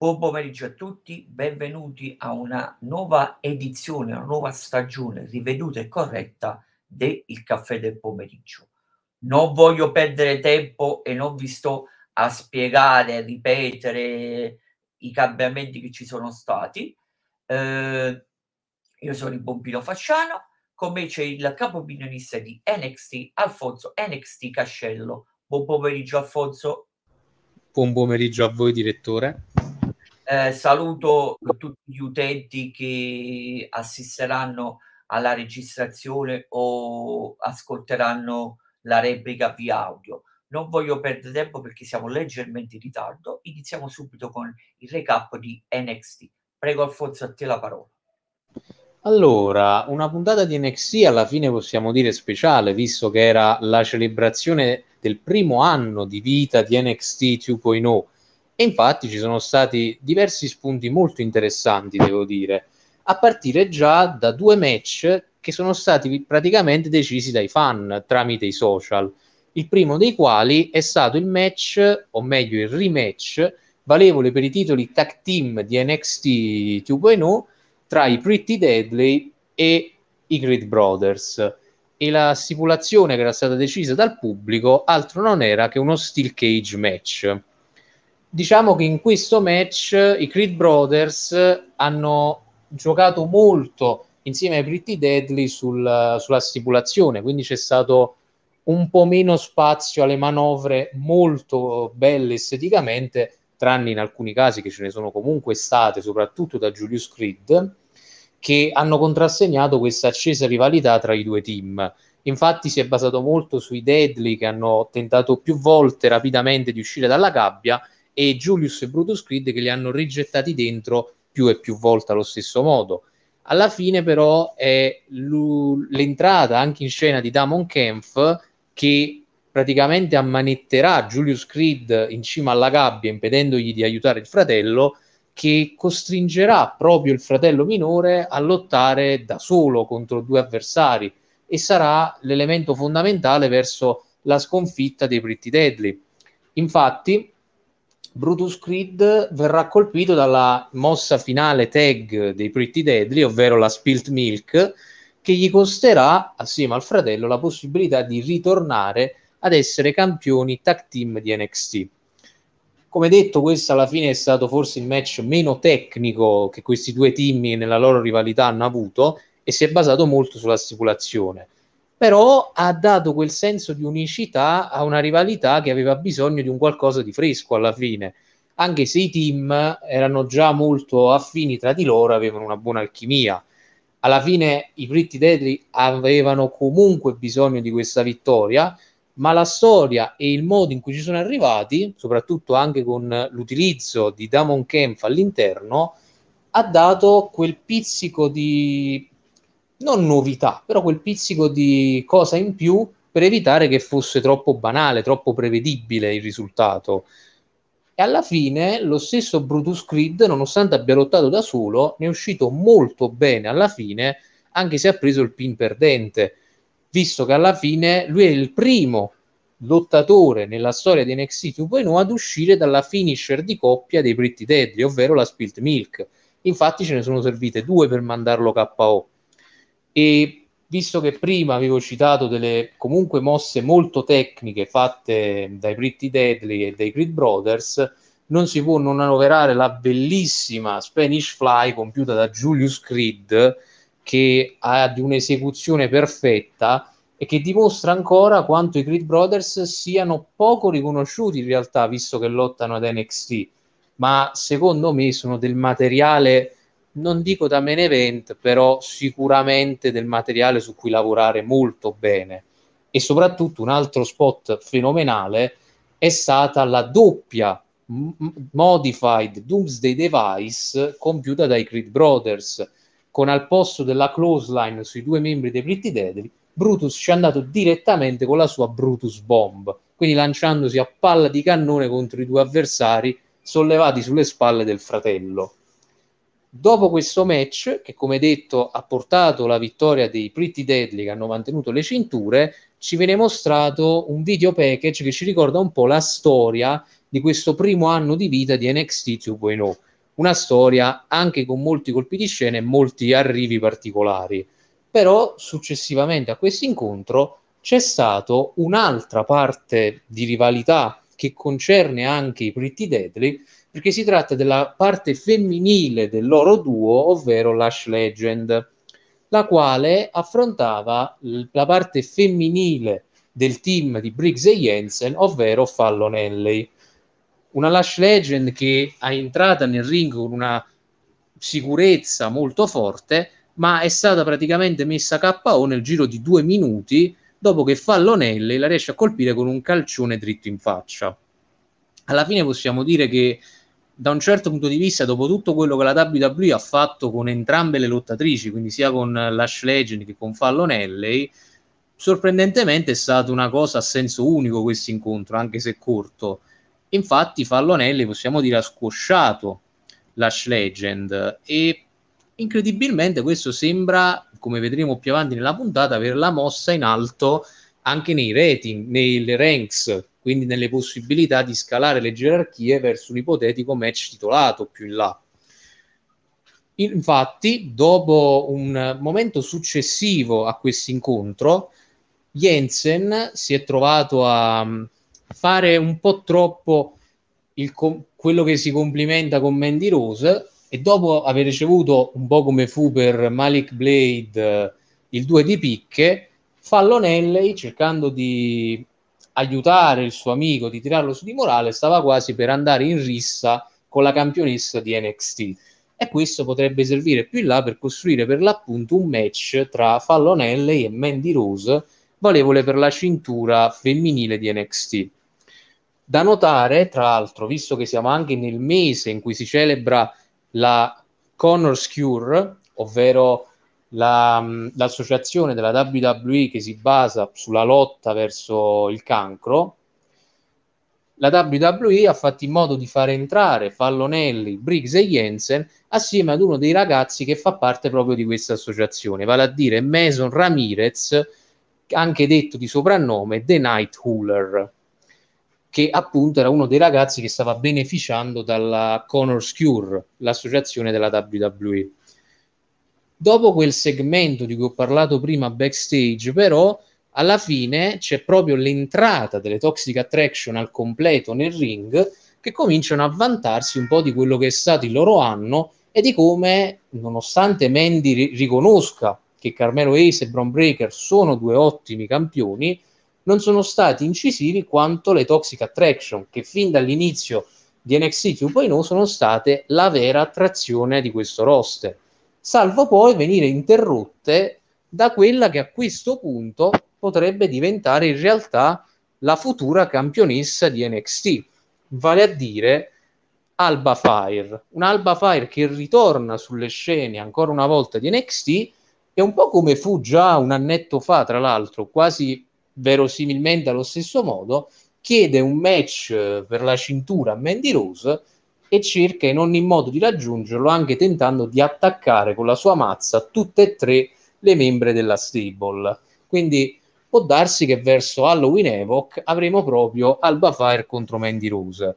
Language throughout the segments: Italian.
Buon pomeriggio a tutti, benvenuti a una nuova edizione, una nuova stagione riveduta e corretta del Caffè del Pomeriggio. Non voglio perdere tempo e non vi sto a spiegare, a ripetere i cambiamenti che ci sono stati. Eh, io sono il Bombino Fasciano, con me c'è il capo opinionista di NXT, Alfonso NXT Cascello. Buon pomeriggio Alfonso. Buon pomeriggio a voi direttore. Eh, saluto tutti gli utenti che assisteranno alla registrazione o ascolteranno la replica via audio. Non voglio perdere tempo perché siamo leggermente in ritardo. Iniziamo subito con il recap di NXT. Prego Alfonso, a te la parola. Allora, una puntata di NXT alla fine possiamo dire speciale, visto che era la celebrazione del primo anno di vita di NXT 2.0 e infatti ci sono stati diversi spunti molto interessanti, devo dire, a partire già da due match che sono stati praticamente decisi dai fan tramite i social. Il primo dei quali è stato il match, o meglio il rematch, valevole per i titoli tag team di NXT 2.0 tra i Pretty Deadly e i Creed Brothers. E la stipulazione che era stata decisa dal pubblico altro non era che uno steel cage match diciamo che in questo match i Creed Brothers hanno giocato molto insieme ai Pretty Deadly sul, sulla stipulazione, quindi c'è stato un po' meno spazio alle manovre molto belle esteticamente, tranne in alcuni casi che ce ne sono comunque state, soprattutto da Julius Creed, che hanno contrassegnato questa accesa rivalità tra i due team. Infatti si è basato molto sui Deadly che hanno tentato più volte rapidamente di uscire dalla gabbia e Julius e Brutus Creed che li hanno rigettati dentro più e più volte allo stesso modo. Alla fine, però, è l'entrata anche in scena di Damon Kempf che praticamente ammanetterà Julius Creed in cima alla gabbia, impedendogli di aiutare il fratello, che costringerà proprio il fratello minore a lottare da solo contro due avversari e sarà l'elemento fondamentale verso la sconfitta dei Pretty Deadly. Infatti, Brutus Creed verrà colpito dalla mossa finale tag dei Pretty Deadly, ovvero la Spilt Milk, che gli costerà, assieme al fratello, la possibilità di ritornare ad essere campioni tag team di NXT. Come detto, questo alla fine è stato forse il match meno tecnico che questi due team nella loro rivalità hanno avuto e si è basato molto sulla stipulazione però ha dato quel senso di unicità a una rivalità che aveva bisogno di un qualcosa di fresco alla fine, anche se i team erano già molto affini tra di loro, avevano una buona alchimia. Alla fine i Pretty Deadly avevano comunque bisogno di questa vittoria, ma la storia e il modo in cui ci sono arrivati, soprattutto anche con l'utilizzo di Damon Kempf all'interno, ha dato quel pizzico di non novità, però quel pizzico di cosa in più per evitare che fosse troppo banale, troppo prevedibile il risultato. E alla fine lo stesso Brutus Creed, nonostante abbia lottato da solo, ne è uscito molto bene alla fine, anche se ha preso il pin perdente, visto che alla fine lui è il primo lottatore nella storia di NXT 2.0 ad uscire dalla finisher di coppia dei Pretty Deadly, ovvero la Spilt Milk. Infatti ce ne sono servite due per mandarlo KO e visto che prima avevo citato delle comunque mosse molto tecniche fatte dai Pretty Deadly e dai Creed Brothers, non si può non annoverare la bellissima Spanish Fly compiuta da Julius Creed che ha di un'esecuzione perfetta e che dimostra ancora quanto i Creed Brothers siano poco riconosciuti in realtà visto che lottano ad NXT ma secondo me sono del materiale non dico da main event, però sicuramente del materiale su cui lavorare molto bene. E soprattutto un altro spot fenomenale è stata la doppia modified Doomsday Device compiuta dai Creed Brothers, con al posto della close line sui due membri dei Pretty Deadly, Brutus ci è andato direttamente con la sua Brutus Bomb, quindi lanciandosi a palla di cannone contro i due avversari sollevati sulle spalle del fratello. Dopo questo match, che come detto ha portato la vittoria dei Pretty Deadly che hanno mantenuto le cinture, ci viene mostrato un video package che ci ricorda un po' la storia di questo primo anno di vita di NXT 2.0. una storia anche con molti colpi di scena e molti arrivi particolari. Però successivamente a questo incontro c'è stata un'altra parte di rivalità che concerne anche i Pretty Deadly, perché si tratta della parte femminile del loro duo, ovvero Lash Legend, la quale affrontava la parte femminile del team di Briggs e Jensen, ovvero Fallon Henley. Una Lash Legend che è entrata nel ring con una sicurezza molto forte, ma è stata praticamente messa KO nel giro di due minuti dopo che Fallon Henley la riesce a colpire con un calcione dritto in faccia. Alla fine possiamo dire che da un certo punto di vista, dopo tutto quello che la WWE ha fatto con entrambe le lottatrici, quindi sia con Lash Legend che con Fallon Henley, sorprendentemente è stata una cosa a senso unico questo incontro, anche se corto. Infatti Fallonelli possiamo dire ha squosciato Lash Legend e incredibilmente questo sembra, come vedremo più avanti nella puntata, averla mossa in alto anche nei rating, nei ranks, quindi nelle possibilità di scalare le gerarchie verso un ipotetico match titolato più in là. Infatti, dopo un momento successivo a questo incontro, Jensen si è trovato a mm, fare un po' troppo il, quello che si complimenta con Mandy Rose e dopo aver ricevuto un po' come fu per Malik Blade il 2 di picche, Fallon Henley cercando di aiutare il suo amico, di tirarlo su di morale, stava quasi per andare in rissa con la campionessa di NXT e questo potrebbe servire più in là per costruire per l'appunto un match tra Fallon Henley e Mandy Rose valevole per la cintura femminile di NXT. Da notare, tra l'altro, visto che siamo anche nel mese in cui si celebra la Connors Cure, ovvero la, l'associazione della WWE che si basa sulla lotta verso il cancro, la WWE ha fatto in modo di fare entrare Fallonelli, Briggs e Jensen assieme ad uno dei ragazzi che fa parte proprio di questa associazione, vale a dire Mason Ramirez, anche detto di soprannome The Night Hooler, che appunto era uno dei ragazzi che stava beneficiando dalla Connor's Cure, l'associazione della WWE. Dopo quel segmento di cui ho parlato prima backstage, però, alla fine c'è proprio l'entrata delle Toxic Attraction al completo nel ring che cominciano a vantarsi un po' di quello che è stato il loro anno e di come, nonostante Mandy ri- riconosca che Carmelo Ace e Bron Breaker sono due ottimi campioni, non sono stati incisivi quanto le Toxic Attraction, che fin dall'inizio di NXT 2.0 sono state la vera attrazione di questo roster, salvo poi venire interrotte da quella che a questo punto potrebbe diventare in realtà la futura campionessa di NXT, vale a dire Alba Fire, un Alba Fire che ritorna sulle scene ancora una volta di NXT è un po' come fu già un annetto fa, tra l'altro, quasi verosimilmente allo stesso modo, chiede un match eh, per la cintura a Mandy Rose e cerca in ogni modo di raggiungerlo, anche tentando di attaccare con la sua mazza tutte e tre le membre della stable. Quindi può darsi che verso Halloween Evoc avremo proprio Alba Fire contro Mandy Rose.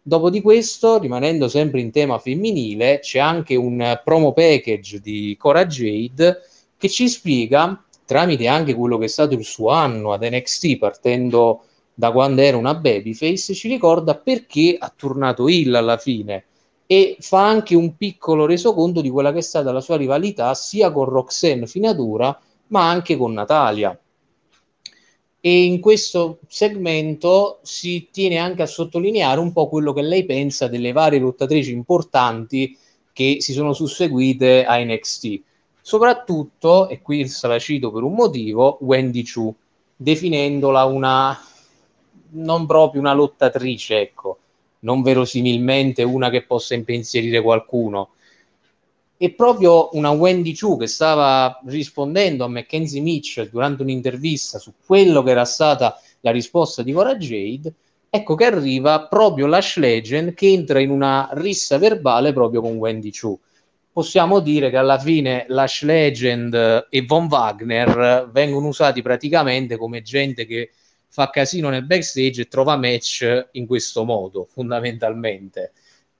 Dopo di questo, rimanendo sempre in tema femminile, c'è anche un promo package di Cora Jade che ci spiega, tramite anche quello che è stato il suo anno ad NXT, partendo da quando era una babyface, ci ricorda perché ha tornato Hill alla fine e fa anche un piccolo resoconto di quella che è stata la sua rivalità sia con Roxanne ora, ma anche con Natalia. E in questo segmento si tiene anche a sottolineare un po' quello che lei pensa delle varie lottatrici importanti che si sono susseguite a NXT soprattutto, e qui la cito per un motivo, Wendy Chu, definendola una non proprio una lottatrice, ecco, non verosimilmente una che possa impensierire qualcuno. E proprio una Wendy Chu che stava rispondendo a Mackenzie Mitchell durante un'intervista su quello che era stata la risposta di Cora Jade, ecco che arriva proprio Lash Legend che entra in una rissa verbale proprio con Wendy Chu possiamo dire che alla fine Lash Legend e Von Wagner vengono usati praticamente come gente che fa casino nel backstage e trova match in questo modo, fondamentalmente.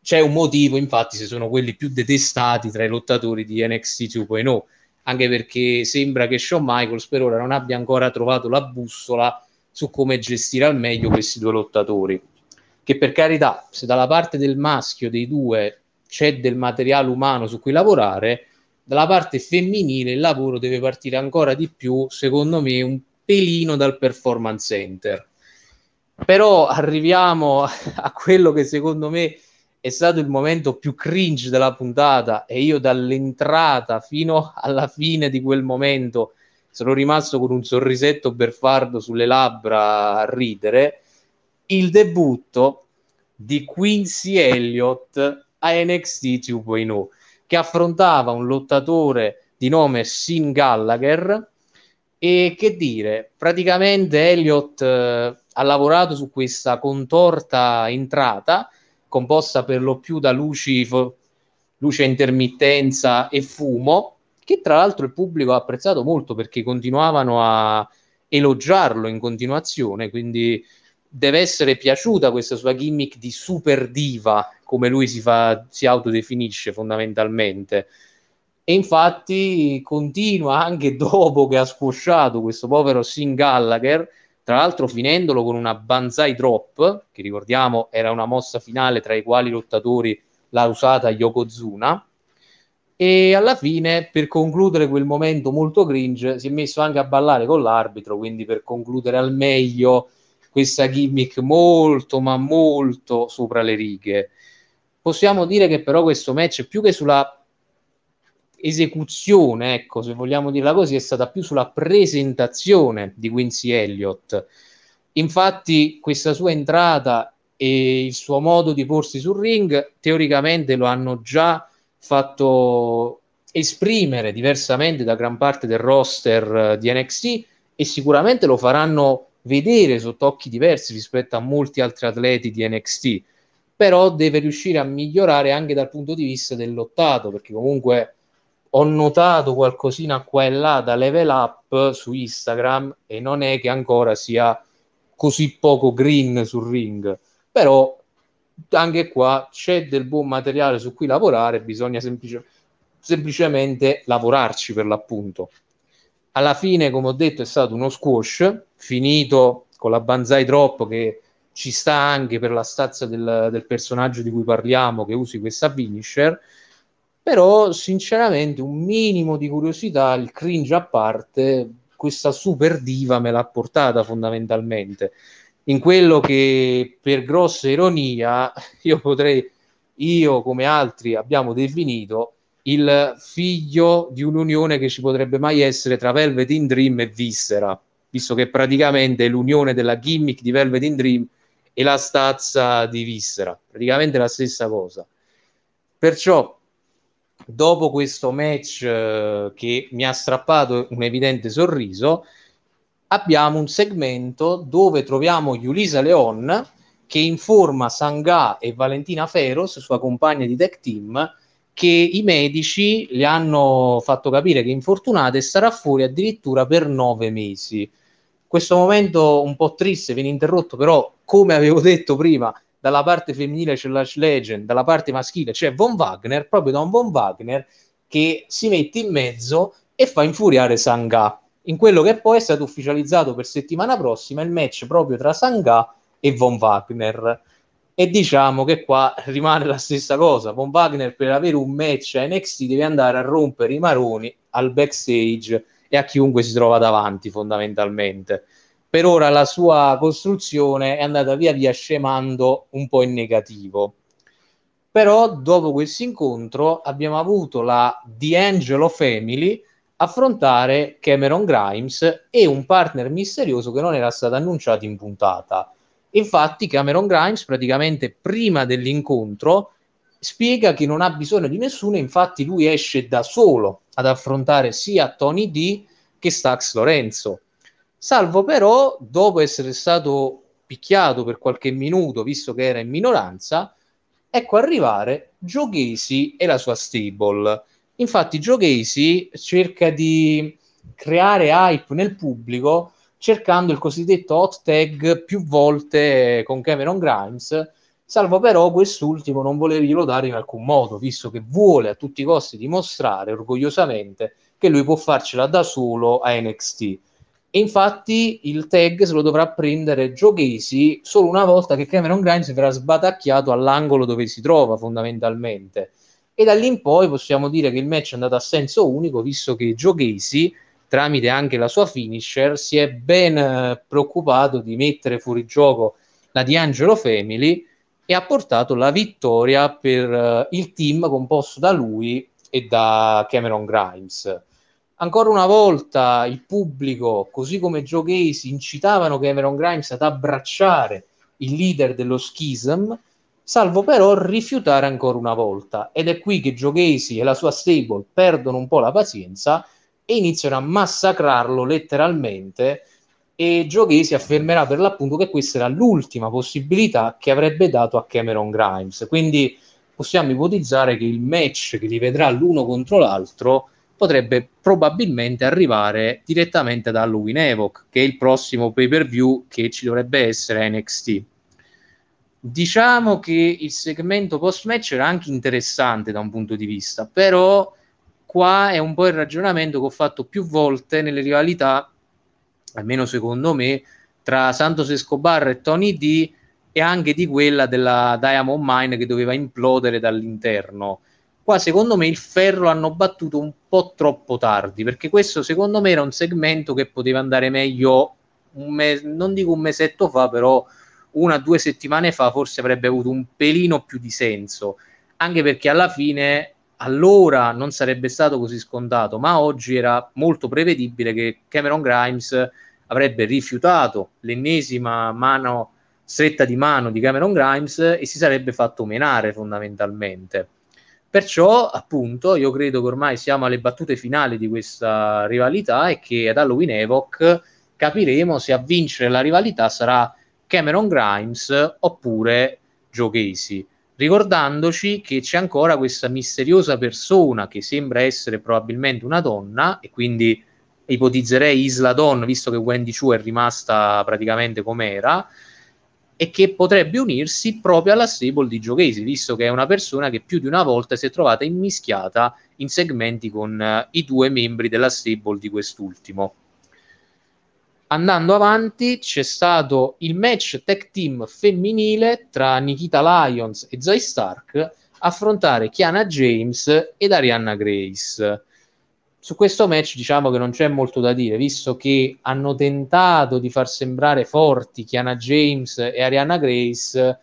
c'è un motivo, infatti, se sono quelli più detestati tra i lottatori di NXT 2.0, anche perché sembra che Shawn Michaels per ora non abbia ancora trovato la bussola su come gestire al meglio questi due lottatori. Che per carità, se dalla parte del maschio dei due c'è del materiale umano su cui lavorare, dalla parte femminile il lavoro deve partire ancora di più, secondo me, un pelino dal performance center. Però arriviamo a quello che secondo me è stato il momento più cringe della puntata e io dall'entrata fino alla fine di quel momento sono rimasto con un sorrisetto berfardo sulle labbra a ridere, il debutto di Quincy Elliott a NXT 2.0 che affrontava un lottatore di nome Sin Gallagher e che dire, praticamente Elliott eh, ha lavorato su questa contorta entrata composta per lo più da luci, luce intermittenza e fumo, che tra l'altro il pubblico ha apprezzato molto perché continuavano a elogiarlo in continuazione, quindi deve essere piaciuta questa sua gimmick di super diva, come lui si, fa, si autodefinisce fondamentalmente. E infatti continua anche dopo che ha squosciato questo povero Sin Gallagher, tra l'altro finendolo con una banzai drop, che ricordiamo era una mossa finale tra i quali lottatori l'ha usata Yokozuna, e alla fine per concludere quel momento molto cringe si è messo anche a ballare con l'arbitro, quindi per concludere al meglio questa gimmick molto ma molto sopra le righe. Possiamo dire che però questo match più che sulla esecuzione, ecco, se vogliamo dirla così, è stata più sulla presentazione di Quincy Elliott. Infatti, questa sua entrata e il suo modo di porsi sul ring teoricamente lo hanno già fatto esprimere diversamente da gran parte del roster eh, di NXT e sicuramente lo faranno vedere sotto occhi diversi rispetto a molti altri atleti di NXT, però deve riuscire a migliorare anche dal punto di vista del lottato, perché comunque ho notato qualcosina qua e là da level up su Instagram e non è che ancora sia così poco green sul ring, però anche qua c'è del buon materiale su cui lavorare, bisogna semplice, semplicemente lavorarci per l'appunto. Alla fine, come ho detto, è stato uno squash finito con la banzai drop che ci sta anche per la stazza del, del personaggio di cui parliamo che usi questa finisher però sinceramente un minimo di curiosità, il cringe a parte, questa super diva me l'ha portata fondamentalmente in quello che per grossa ironia io potrei, io come altri abbiamo definito il figlio di un'unione che ci potrebbe mai essere tra Velvet in Dream e Viscera, visto che praticamente è l'unione della gimmick di Velvet in Dream e la stazza di Viscera, praticamente la stessa cosa. Perciò, dopo questo match eh, che mi ha strappato un evidente sorriso, abbiamo un segmento dove troviamo Yulisa Leon che informa Sangha e Valentina Feros, sua compagna di tech team, che i medici le hanno fatto capire che è infortunata e sarà fuori addirittura per nove mesi. Questo momento un po' triste viene interrotto, però, come avevo detto prima, dalla parte femminile c'è Lash Legend, dalla parte maschile c'è Von Wagner, proprio da un Von Wagner che si mette in mezzo e fa infuriare Sangha in quello che poi è stato ufficializzato per settimana prossima il match proprio tra Sangha e Von Wagner. E diciamo che qua rimane la stessa cosa. Von Wagner per avere un match a NXT deve andare a rompere i maroni al backstage e a chiunque si trova davanti fondamentalmente. Per ora la sua costruzione è andata via via scemando un po' in negativo. Però dopo questo incontro abbiamo avuto la D'Angelo Family affrontare Cameron Grimes e un partner misterioso che non era stato annunciato in puntata. Infatti Cameron Grimes praticamente prima dell'incontro spiega che non ha bisogno di nessuno, infatti lui esce da solo ad affrontare sia Tony D che Stax Lorenzo. Salvo però, dopo essere stato picchiato per qualche minuto, visto che era in minoranza, ecco arrivare Casey e la sua stable Infatti, Casey cerca di creare hype nel pubblico cercando il cosiddetto hot tag più volte con Cameron Grimes salvo però quest'ultimo non volerglielo dare in alcun modo, visto che vuole a tutti i costi dimostrare orgogliosamente che lui può farcela da solo a NXT. E infatti il tag se lo dovrà prendere Joe Casey solo una volta che Cameron Grimes verrà sbatacchiato all'angolo dove si trova fondamentalmente. E da lì in poi possiamo dire che il match è andato a senso unico, visto che Joe Casey, tramite anche la sua finisher, si è ben eh, preoccupato di mettere fuori gioco la D'Angelo Family e ha portato la vittoria per uh, il team composto da lui e da Cameron Grimes. Ancora una volta il pubblico, così come Joe Casey, incitavano Cameron Grimes ad abbracciare il leader dello schism, salvo però rifiutare ancora una volta. Ed è qui che Joe Casey e la sua stable perdono un po' la pazienza e iniziano a massacrarlo letteralmente e Joe Casey affermerà per l'appunto che questa era l'ultima possibilità che avrebbe dato a Cameron Grimes. Quindi possiamo ipotizzare che il match che li vedrà l'uno contro l'altro potrebbe probabilmente arrivare direttamente da Halloween Evoc, che è il prossimo pay per view che ci dovrebbe essere NXT. Diciamo che il segmento post match era anche interessante da un punto di vista, però qua è un po' il ragionamento che ho fatto più volte nelle rivalità, almeno secondo me, tra Santos Escobar e Tony D e anche di quella della Diamond Mine che doveva implodere dall'interno Qua secondo me il ferro l'hanno battuto un po' troppo tardi, perché questo secondo me era un segmento che poteva andare meglio, un mes- non dico un mesetto fa, però una o due settimane fa forse avrebbe avuto un pelino più di senso, anche perché alla fine allora non sarebbe stato così scontato, ma oggi era molto prevedibile che Cameron Grimes avrebbe rifiutato l'ennesima mano stretta di mano di Cameron Grimes e si sarebbe fatto menare fondamentalmente. Perciò, appunto, io credo che ormai siamo alle battute finali di questa rivalità e che ad Halloween Evoc capiremo se a vincere la rivalità sarà Cameron Grimes oppure Joe Casey. Ricordandoci che c'è ancora questa misteriosa persona che sembra essere probabilmente una donna, e quindi ipotizzerei Isla Dawn, visto che Wendy Chu è rimasta praticamente com'era, e che potrebbe unirsi proprio alla stable di Giochesi, visto che è una persona che più di una volta si è trovata immischiata in segmenti con uh, i due membri della stable di quest'ultimo. Andando avanti, c'è stato il match tech team femminile tra Nikita Lyons e Zoe Stark affrontare Kiana James ed Arianna Grace su questo match diciamo che non c'è molto da dire, visto che hanno tentato di far sembrare forti Kiana James e Ariana Grace,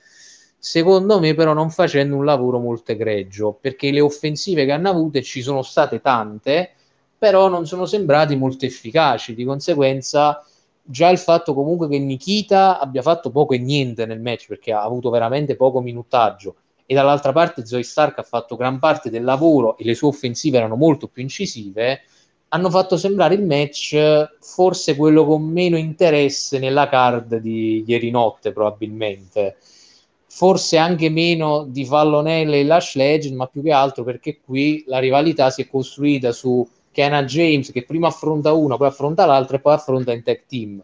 secondo me però non facendo un lavoro molto egregio, perché le offensive che hanno avute ci sono state tante, però non sono sembrati molto efficaci, di conseguenza già il fatto comunque che Nikita abbia fatto poco e niente nel match, perché ha avuto veramente poco minutaggio, e dall'altra parte Zoe Stark ha fatto gran parte del lavoro e le sue offensive erano molto più incisive, hanno fatto sembrare il match forse quello con meno interesse nella card di ieri notte probabilmente. Forse anche meno di Fallonelle e Lash Legend, ma più che altro perché qui la rivalità si è costruita su Kenna James che prima affronta uno, poi affronta l'altro e poi affronta in tag team.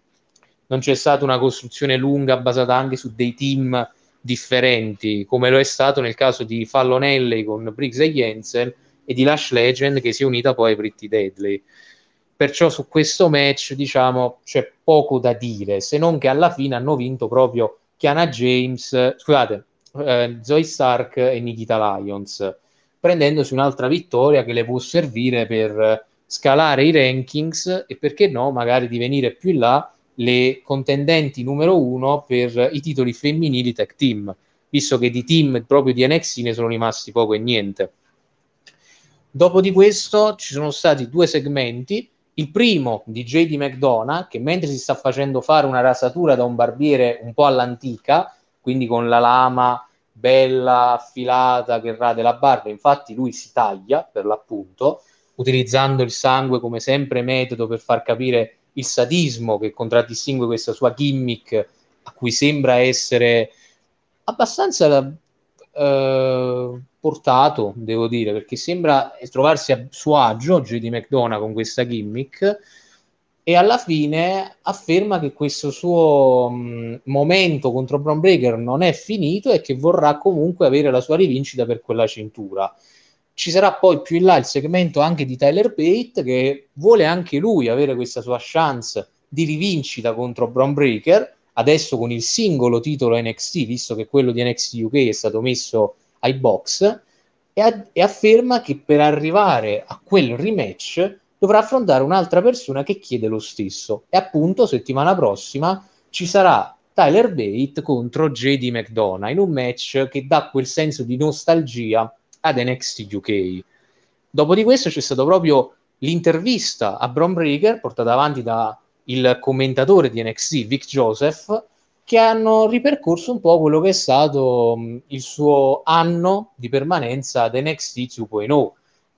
Non c'è stata una costruzione lunga basata anche su dei team differenti, come lo è stato nel caso di Fallonelli con Briggs e Jensen e di Lash Legend che si è unita poi a Pretty Deadly. Perciò su questo match, diciamo, c'è poco da dire, se non che alla fine hanno vinto proprio Kiana James, scusate, eh, Zoe Stark e Nikita Lyons, prendendosi un'altra vittoria che le può servire per scalare i rankings e perché no, magari di venire più in là le contendenti numero uno per i titoli femminili tech team, visto che di team proprio di NXT ne sono rimasti poco e niente. Dopo di questo ci sono stati due segmenti, il primo di JD McDonough, che mentre si sta facendo fare una rasatura da un barbiere un po' all'antica, quindi con la lama bella affilata che rade la barba, infatti lui si taglia per l'appunto, utilizzando il sangue come sempre metodo per far capire il sadismo che contraddistingue questa sua gimmick a cui sembra essere abbastanza eh, portato, devo dire, perché sembra trovarsi a suo agio JD McDonough con questa gimmick e alla fine afferma che questo suo mh, momento contro Braun Breaker non è finito e che vorrà comunque avere la sua rivincita per quella cintura. Ci sarà poi più in là il segmento anche di Tyler Bate che vuole anche lui avere questa sua chance di rivincita contro Braun Breaker, adesso con il singolo titolo NXT, visto che quello di NXT UK è stato messo ai box, e, a- e afferma che per arrivare a quel rematch dovrà affrontare un'altra persona che chiede lo stesso. E appunto settimana prossima ci sarà Tyler Bate contro JD McDonough in un match che dà quel senso di nostalgia ad NXT UK. Dopo di questo c'è stato proprio l'intervista a Bron Breaker portata avanti da il commentatore di NXT Vic Joseph che hanno ripercorso un po' quello che è stato mh, il suo anno di permanenza ad NXT 2.0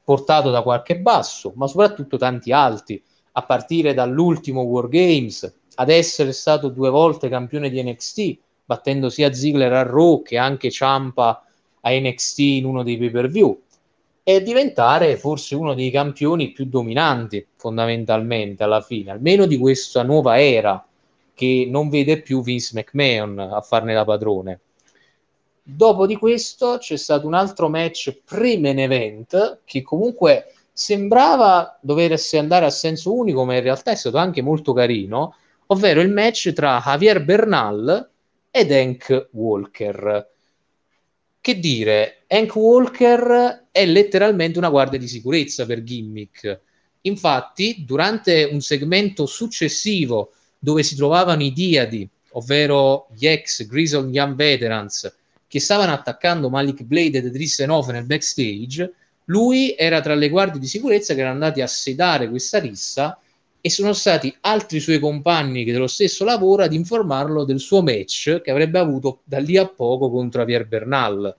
portato da qualche basso, ma soprattutto tanti alti, a partire dall'ultimo War Games, ad essere stato due volte campione di NXT, battendo sia Ziggler a Raw che anche Ciampa a NXT in uno dei pay per view, e diventare forse uno dei campioni più dominanti, fondamentalmente, alla fine, almeno di questa nuova era che non vede più Vince McMahon a farne da padrone. Dopo di questo c'è stato un altro match pre-main event che comunque sembrava doversi andare a senso unico, ma in realtà è stato anche molto carino, ovvero il match tra Javier Bernal ed Hank Walker. Che dire, Hank Walker è letteralmente una guardia di sicurezza per gimmick. Infatti, durante un segmento successivo dove si trovavano i Diadi, ovvero gli ex Grizzled Young Veterans, che stavano attaccando Malik Blade ed Idris Enofe nel backstage, lui era tra le guardie di sicurezza che erano andati a sedare questa rissa e sono stati altri suoi compagni che dello stesso lavoro ad informarlo del suo match che avrebbe avuto da lì a poco contro Javier Bernal.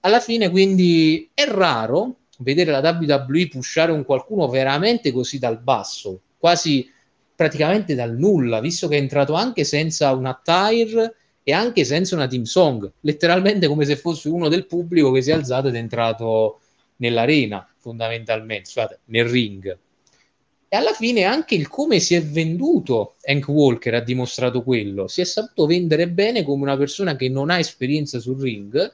Alla fine quindi è raro vedere la WWE pushare un qualcuno veramente così dal basso, quasi praticamente dal nulla, visto che è entrato anche senza un attire e anche senza una team song, letteralmente come se fosse uno del pubblico che si è alzato ed è entrato nell'arena, fondamentalmente, scusate, nel ring. E alla fine anche il come si è venduto Hank Walker ha dimostrato quello. Si è saputo vendere bene come una persona che non ha esperienza sul ring,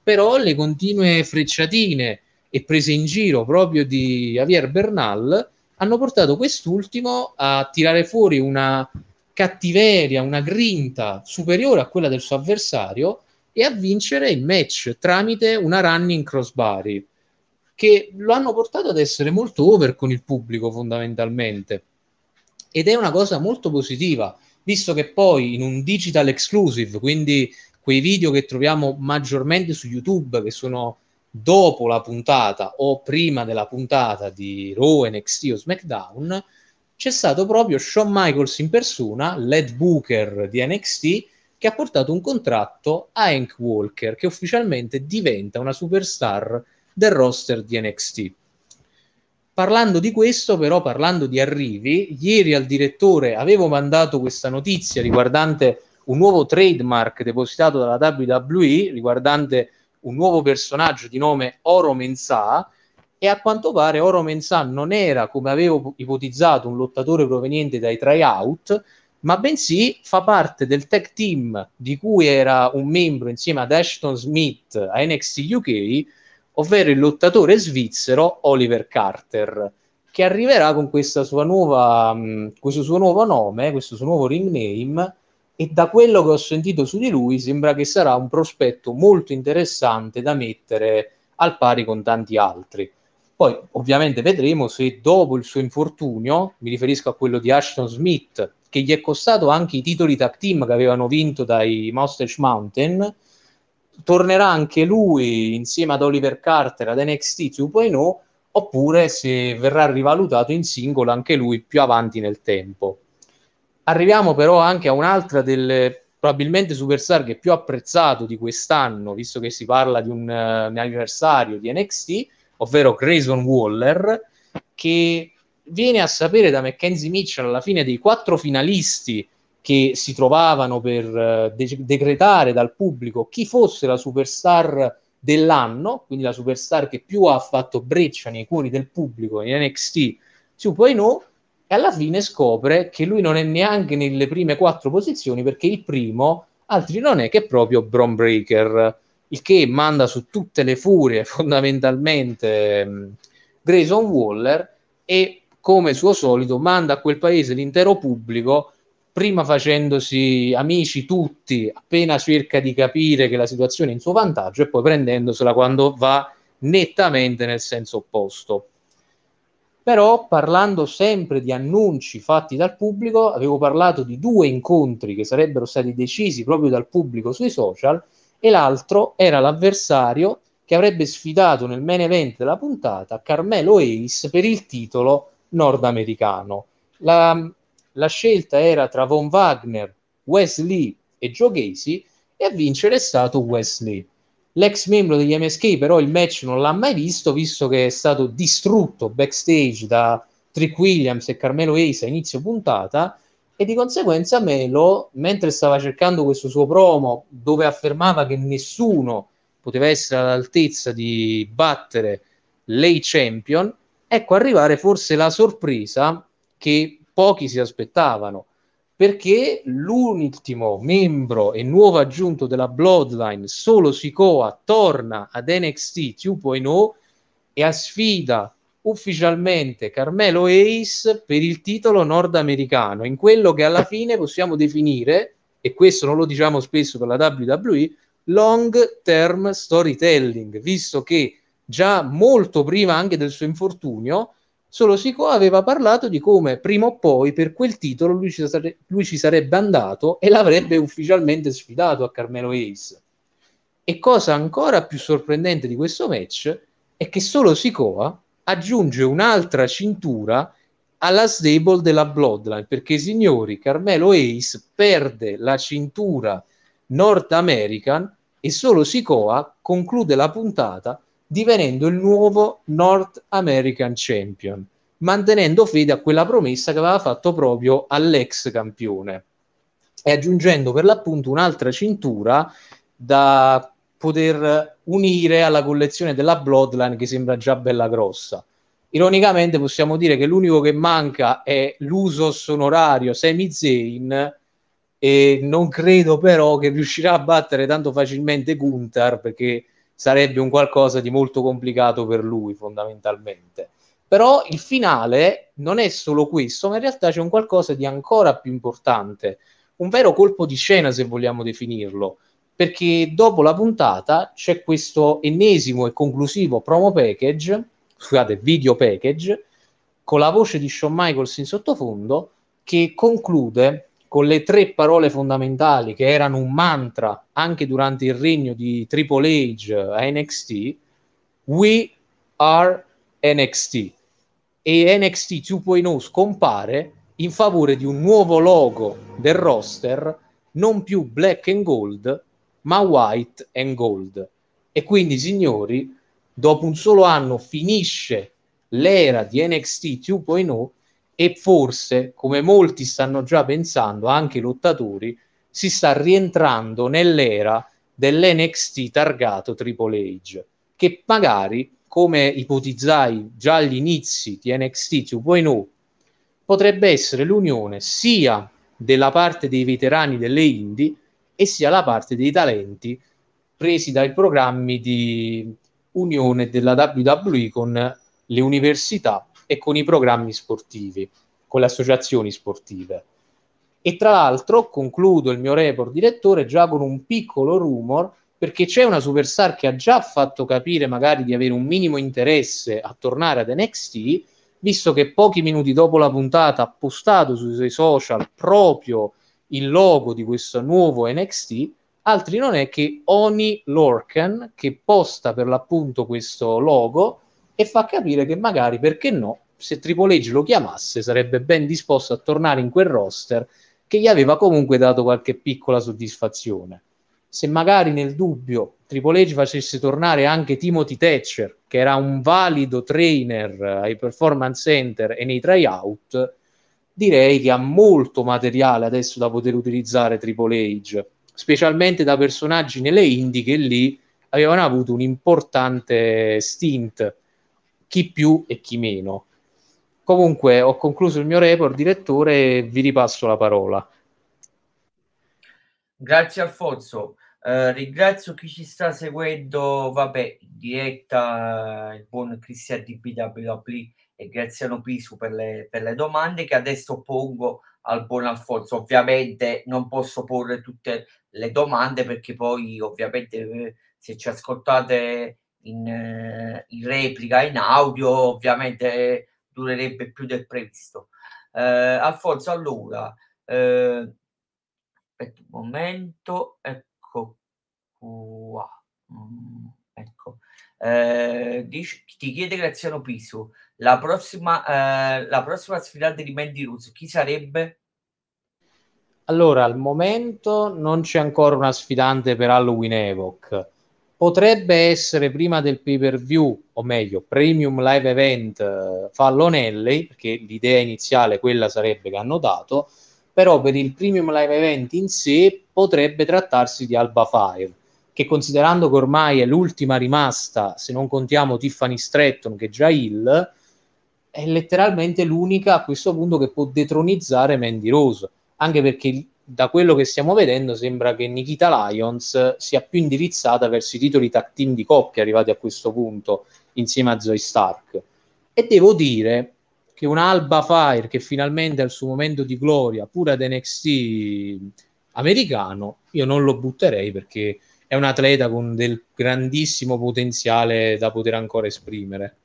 però le continue frecciatine e prese in giro proprio di Javier Bernal hanno portato quest'ultimo a tirare fuori una cattiveria, una grinta superiore a quella del suo avversario e a vincere il match tramite una running crossbody che lo hanno portato ad essere molto over con il pubblico fondamentalmente. Ed è una cosa molto positiva visto che poi in un digital exclusive quindi quei video che troviamo maggiormente su YouTube che sono dopo la puntata o prima della puntata di Raw, NXT o SmackDown c'è stato proprio Shawn Michaels in persona, lead booker di NXT, che ha portato un contratto a Hank Walker, che ufficialmente diventa una superstar del roster di NXT. Parlando di questo, però, parlando di arrivi, ieri al direttore avevo mandato questa notizia riguardante un nuovo trademark depositato dalla WWE, riguardante un nuovo personaggio di nome Oro Mensah, e a quanto pare Oro Mensah non era, come avevo ipotizzato, un lottatore proveniente dai tryout, ma bensì fa parte del tech team di cui era un membro insieme ad Ashton Smith a NXT UK, ovvero il lottatore svizzero Oliver Carter, che arriverà con nuova, mh, questo suo nuovo nome, questo suo nuovo ring name, e da quello che ho sentito su di lui sembra che sarà un prospetto molto interessante da mettere al pari con tanti altri. Poi ovviamente vedremo se dopo il suo infortunio, mi riferisco a quello di Ashton Smith, che gli è costato anche i titoli tag team che avevano vinto dai Mustache Mountain, tornerà anche lui insieme ad Oliver Carter ad NXT 2.0 oppure se verrà rivalutato in singolo anche lui più avanti nel tempo. Arriviamo però anche a un'altra delle probabilmente superstar che più apprezzato di quest'anno, visto che si parla di un, uh, un anniversario di NXT, ovvero Grayson Waller, che viene a sapere da Mackenzie Mitchell alla fine dei quattro finalisti che si trovavano per uh, de- decretare dal pubblico chi fosse la superstar dell'anno, quindi la superstar che più ha fatto breccia nei cuori del pubblico in NXT 2.0, e alla fine scopre che lui non è neanche nelle prime quattro posizioni perché il primo altri non è che proprio Bron Breaker, il che manda su tutte le furie fondamentalmente um, Grayson Waller e come suo solito manda a quel paese l'intero pubblico prima facendosi amici tutti appena cerca di capire che la situazione è in suo vantaggio e poi prendendosela quando va nettamente nel senso opposto. Però parlando sempre di annunci fatti dal pubblico, avevo parlato di due incontri che sarebbero stati decisi proprio dal pubblico sui social e l'altro era l'avversario che avrebbe sfidato nel main event della puntata Carmelo Ace per il titolo nordamericano. La, la scelta era tra Von Wagner, Wesley e Joe Casey e a vincere è stato Wesley. L'ex membro degli MSK però il match non l'ha mai visto, visto che è stato distrutto backstage da Trick Williams e Carmelo Ace a inizio puntata e di conseguenza Melo, mentre stava cercando questo suo promo dove affermava che nessuno poteva essere all'altezza di battere lei champion, ecco arrivare forse la sorpresa che pochi si aspettavano perché l'ultimo membro e nuovo aggiunto della Bloodline, solo Sikoa, torna ad NXT 2.0 e a sfida ufficialmente Carmelo Ace per il titolo nordamericano, in quello che alla fine possiamo definire, e questo non lo diciamo spesso per la WWE, long term storytelling, visto che già molto prima anche del suo infortunio Solo Sico aveva parlato di come prima o poi per quel titolo lui ci, sare- lui ci sarebbe andato e l'avrebbe ufficialmente sfidato a Carmelo Ace. E cosa ancora più sorprendente di questo match è che solo Sikoa aggiunge un'altra cintura alla stable della Bloodline perché signori Carmelo Ace perde la cintura North American e solo Sikoa conclude la puntata divenendo il nuovo North American Champion, mantenendo fede a quella promessa che aveva fatto proprio all'ex campione e aggiungendo per l'appunto un'altra cintura da poter unire alla collezione della Bloodline che sembra già bella grossa. Ironicamente possiamo dire che l'unico che manca è l'uso onorario Sami Zayn e non credo però che riuscirà a battere tanto facilmente Gunther perché sarebbe un qualcosa di molto complicato per lui fondamentalmente. Però il finale non è solo questo, ma in realtà c'è un qualcosa di ancora più importante, un vero colpo di scena se vogliamo definirlo, perché dopo la puntata c'è questo ennesimo e conclusivo promo package, scusate, video package, con la voce di Shawn Michaels in sottofondo, che conclude con le tre parole fondamentali che erano un mantra anche durante il regno di Triple H a NXT, We are NXT. E NXT 2.0 scompare in favore di un nuovo logo del roster, non più black and gold, ma white and gold. E quindi, signori, dopo un solo anno finisce l'era di NXT 2.0 e forse, come molti stanno già pensando, anche i lottatori, si sta rientrando nell'era dell'NXT targato Triple H, che magari, come ipotizzai già agli inizi di NXT 2.0, potrebbe essere l'unione sia della parte dei veterani delle indie e sia la parte dei talenti presi dai programmi di unione della WWE con le università e con i programmi sportivi, con le associazioni sportive. E tra l'altro concludo il mio report direttore già con un piccolo rumor perché c'è una superstar che ha già fatto capire magari di avere un minimo interesse a tornare ad NXT, visto che pochi minuti dopo la puntata ha postato sui suoi social proprio il logo di questo nuovo NXT, altri non è che Oni Lorcan che posta per l'appunto questo logo e fa capire che magari, perché no, se Triple H lo chiamasse sarebbe ben disposto a tornare in quel roster che gli aveva comunque dato qualche piccola soddisfazione. Se magari nel dubbio Triple H facesse tornare anche Timothy Thatcher, che era un valido trainer ai performance center e nei tryout, direi che ha molto materiale adesso da poter utilizzare Triple H, specialmente da personaggi nelle indie che lì avevano avuto un importante stint chi più e chi meno. Comunque ho concluso il mio report, direttore, e vi ripasso la parola. Grazie Alfonso. Uh, ringrazio chi ci sta seguendo, vabbè, in diretta il buon Cristian di BWP e Graziano Pisu per le, per le domande che adesso pongo al buon Alfonso. Ovviamente non posso porre tutte le domande perché poi ovviamente eh, se ci ascoltate in, eh, in replica, in audio, ovviamente durerebbe più del previsto. Eh, Alfonso, allora, eh, aspetta un momento, ecco qua. Mm, ecco. Eh, dici, ti chiede Graziano Pisu, la prossima, eh, la prossima sfidante di Mandy Rose, chi sarebbe? Allora, al momento non c'è ancora una sfidante per Halloween Evoc. Potrebbe essere prima del pay per view, o meglio, premium live event eh, Fallonelli, perché l'idea iniziale quella sarebbe che hanno dato, però per il premium live event in sé potrebbe trattarsi di Alba Fire, che considerando che ormai è l'ultima rimasta, se non contiamo Tiffany Stratton che è già il, è letteralmente l'unica a questo punto che può detronizzare Mandy Rose, anche perché da quello che stiamo vedendo sembra che Nikita Lions sia più indirizzata verso i titoli tag team di coppia arrivati a questo punto insieme a Zoe Stark. E devo dire che un Alba Fire che finalmente ha il suo momento di gloria, pure ad NXT americano, io non lo butterei perché è un atleta con del grandissimo potenziale da poter ancora esprimere.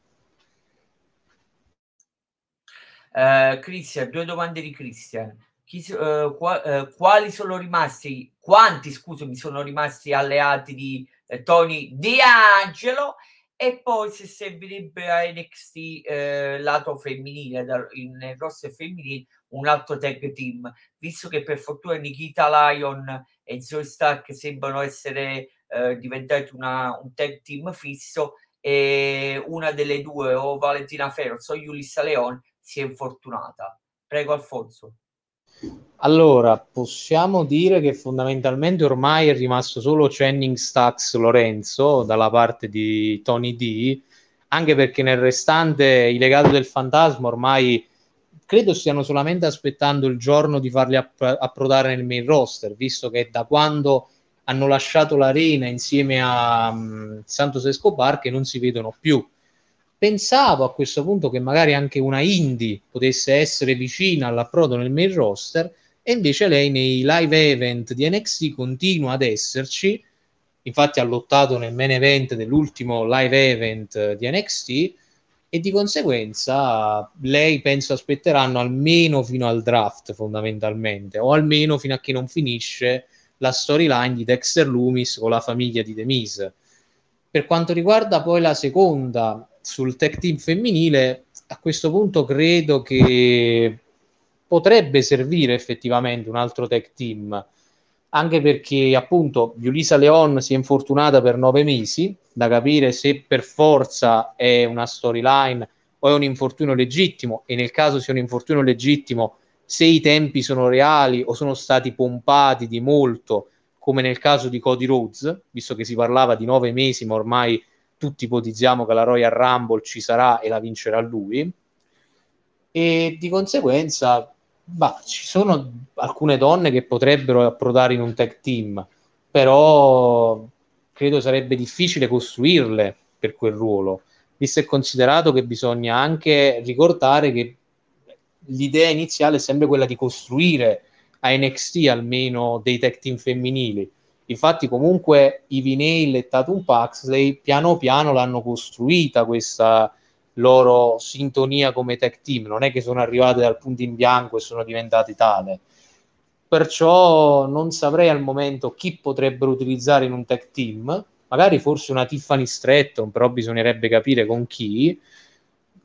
Uh, Christian, due domande di Christian. Chi, uh, qua, uh, quali sono rimasti, quanti scusami sono rimasti alleati di Tony D'Angelo e poi se servirebbe a NXT eh, lato femminile, in roster femminile, un altro tag team, visto che per fortuna Nikita Lion e Zoe Stark sembrano essere eh, diventati una, un tag team fisso e una delle due, o Valentina Ferros o Yulissa Leon, si è infortunata. Prego Alfonso. Allora, possiamo dire che fondamentalmente ormai è rimasto solo Channing Stax Lorenzo dalla parte di Tony D, anche perché nel restante i legati del fantasma ormai credo stiano solamente aspettando il giorno di farli app- approdare nel main roster, visto che da quando hanno lasciato l'arena insieme a um, Santos Escobar che non si vedono più pensavo a questo punto che magari anche una indie potesse essere vicina all'approdo nel main roster e invece lei nei live event di NXT continua ad esserci. Infatti ha lottato nel main event dell'ultimo live event di NXT e di conseguenza lei penso aspetteranno almeno fino al draft fondamentalmente o almeno fino a che non finisce la storyline di Dexter Loomis con la famiglia di Demise. Per quanto riguarda poi la seconda sul tech team femminile, a questo punto credo che potrebbe servire effettivamente un altro tech team, anche perché appunto Yulisa Leon si è infortunata per nove mesi, da capire se per forza è una storyline o è un infortunio legittimo e nel caso sia un infortunio legittimo se i tempi sono reali o sono stati pompati di molto come nel caso di Cody Rhodes, visto che si parlava di nove mesi ma ormai tutti ipotizziamo che la Royal Rumble ci sarà e la vincerà lui. E di conseguenza bah, ci sono alcune donne che potrebbero approdare in un tag team però credo sarebbe difficile costruirle per quel ruolo. Visto e considerato che bisogna anche ricordare che l'idea iniziale è sempre quella di costruire a NXT almeno dei tag team femminili Infatti, comunque, i Nail e Tatum Paxley piano piano l'hanno costruita questa loro sintonia come tech team. Non è che sono arrivate dal punto in bianco e sono diventate tale. Perciò non saprei al momento chi potrebbero utilizzare in un tech team. Magari forse una Tiffany Stratton, però bisognerebbe capire con chi.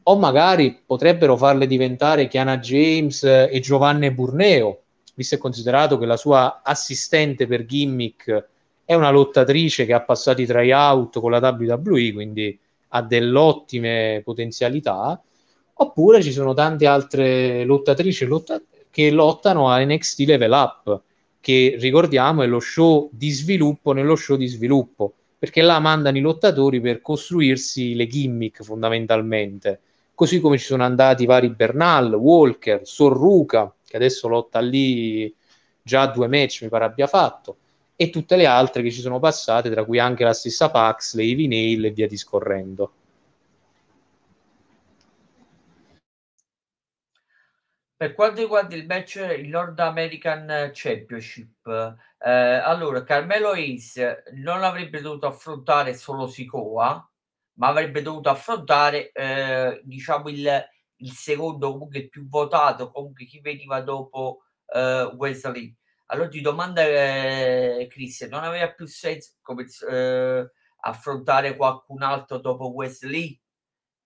O magari potrebbero farle diventare Chiana James e Giovanni Burneo, visto e considerato che la sua assistente per gimmick è una lottatrice che ha passato i tryout con la WWE, quindi ha delle ottime potenzialità, oppure ci sono tante altre lottatrici lotta- che lottano a NXT Level Up, che ricordiamo è lo show di sviluppo nello show di sviluppo, perché là mandano i lottatori per costruirsi le gimmick fondamentalmente. Così come ci sono andati vari Bernal, Walker, Sorruca, che adesso lotta lì già due match mi pare abbia fatto, e tutte le altre che ci sono passate, tra cui anche la stessa Pax, le Ivy Nail e via discorrendo. Per quanto riguarda il match, il Nord American Championship, eh, allora Carmelo Ace non avrebbe dovuto affrontare solo Sikoa, ma avrebbe dovuto affrontare, eh, diciamo, il, il secondo, comunque il più votato, comunque chi veniva dopo eh, Wesley. Allora ti domanda, eh, Christian, non aveva più senso come, eh, affrontare qualcun altro dopo Wesley?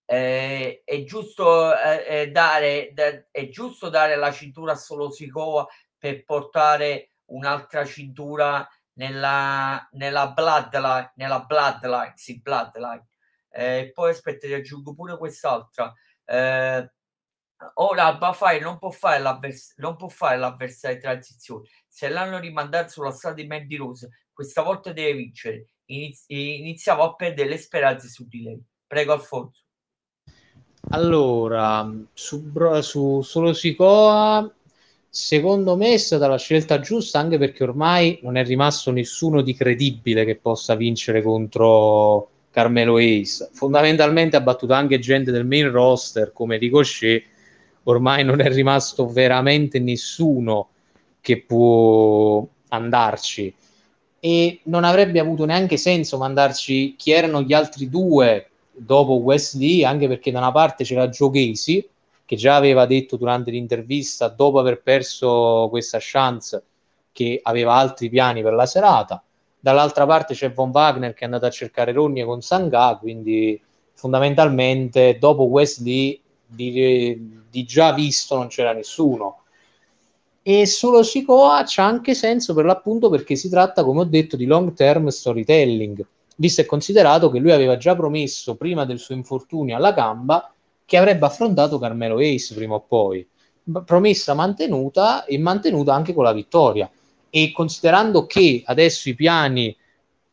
Eh, è, giusto, eh, eh dare, da, è giusto dare la cintura a solo Sikoa per portare un'altra cintura nella, nella bloodline, nella bloodline, sì, bloodline. Eh, poi aspetta, ti aggiungo pure quest'altra. Eh, ora Alba Fire non può fare, l'avvers- non può fare l'avversario di transizione. Se l'hanno rimandato sulla strada di Mandy Rose, questa volta deve vincere. Iniz- iniziamo a perdere le speranze su di lei. Prego, Alfonso. Allora, su, su Solo Sicoa, secondo me è stata la scelta giusta anche perché ormai non è rimasto nessuno di credibile che possa vincere contro Carmelo Ace. Fondamentalmente ha battuto anche gente del main roster come Ricochet. Ormai non è rimasto veramente nessuno che può andarci e non avrebbe avuto neanche senso mandarci chi erano gli altri due dopo Wesley, anche perché da una parte c'era Joe Casey, che già aveva detto durante l'intervista, dopo aver perso questa chance, che aveva altri piani per la serata. Dall'altra parte c'è Von Wagner che è andato a cercare Ronnie con Sangha, quindi fondamentalmente dopo Wesley di, di già visto non c'era nessuno. E solo Sikoa c'ha anche senso per l'appunto perché si tratta, come ho detto, di long term storytelling visto e considerato che lui aveva già promesso prima del suo infortunio alla gamba che avrebbe affrontato Carmelo Ace prima o poi. Promessa mantenuta e mantenuta anche con la vittoria. E considerando che adesso i piani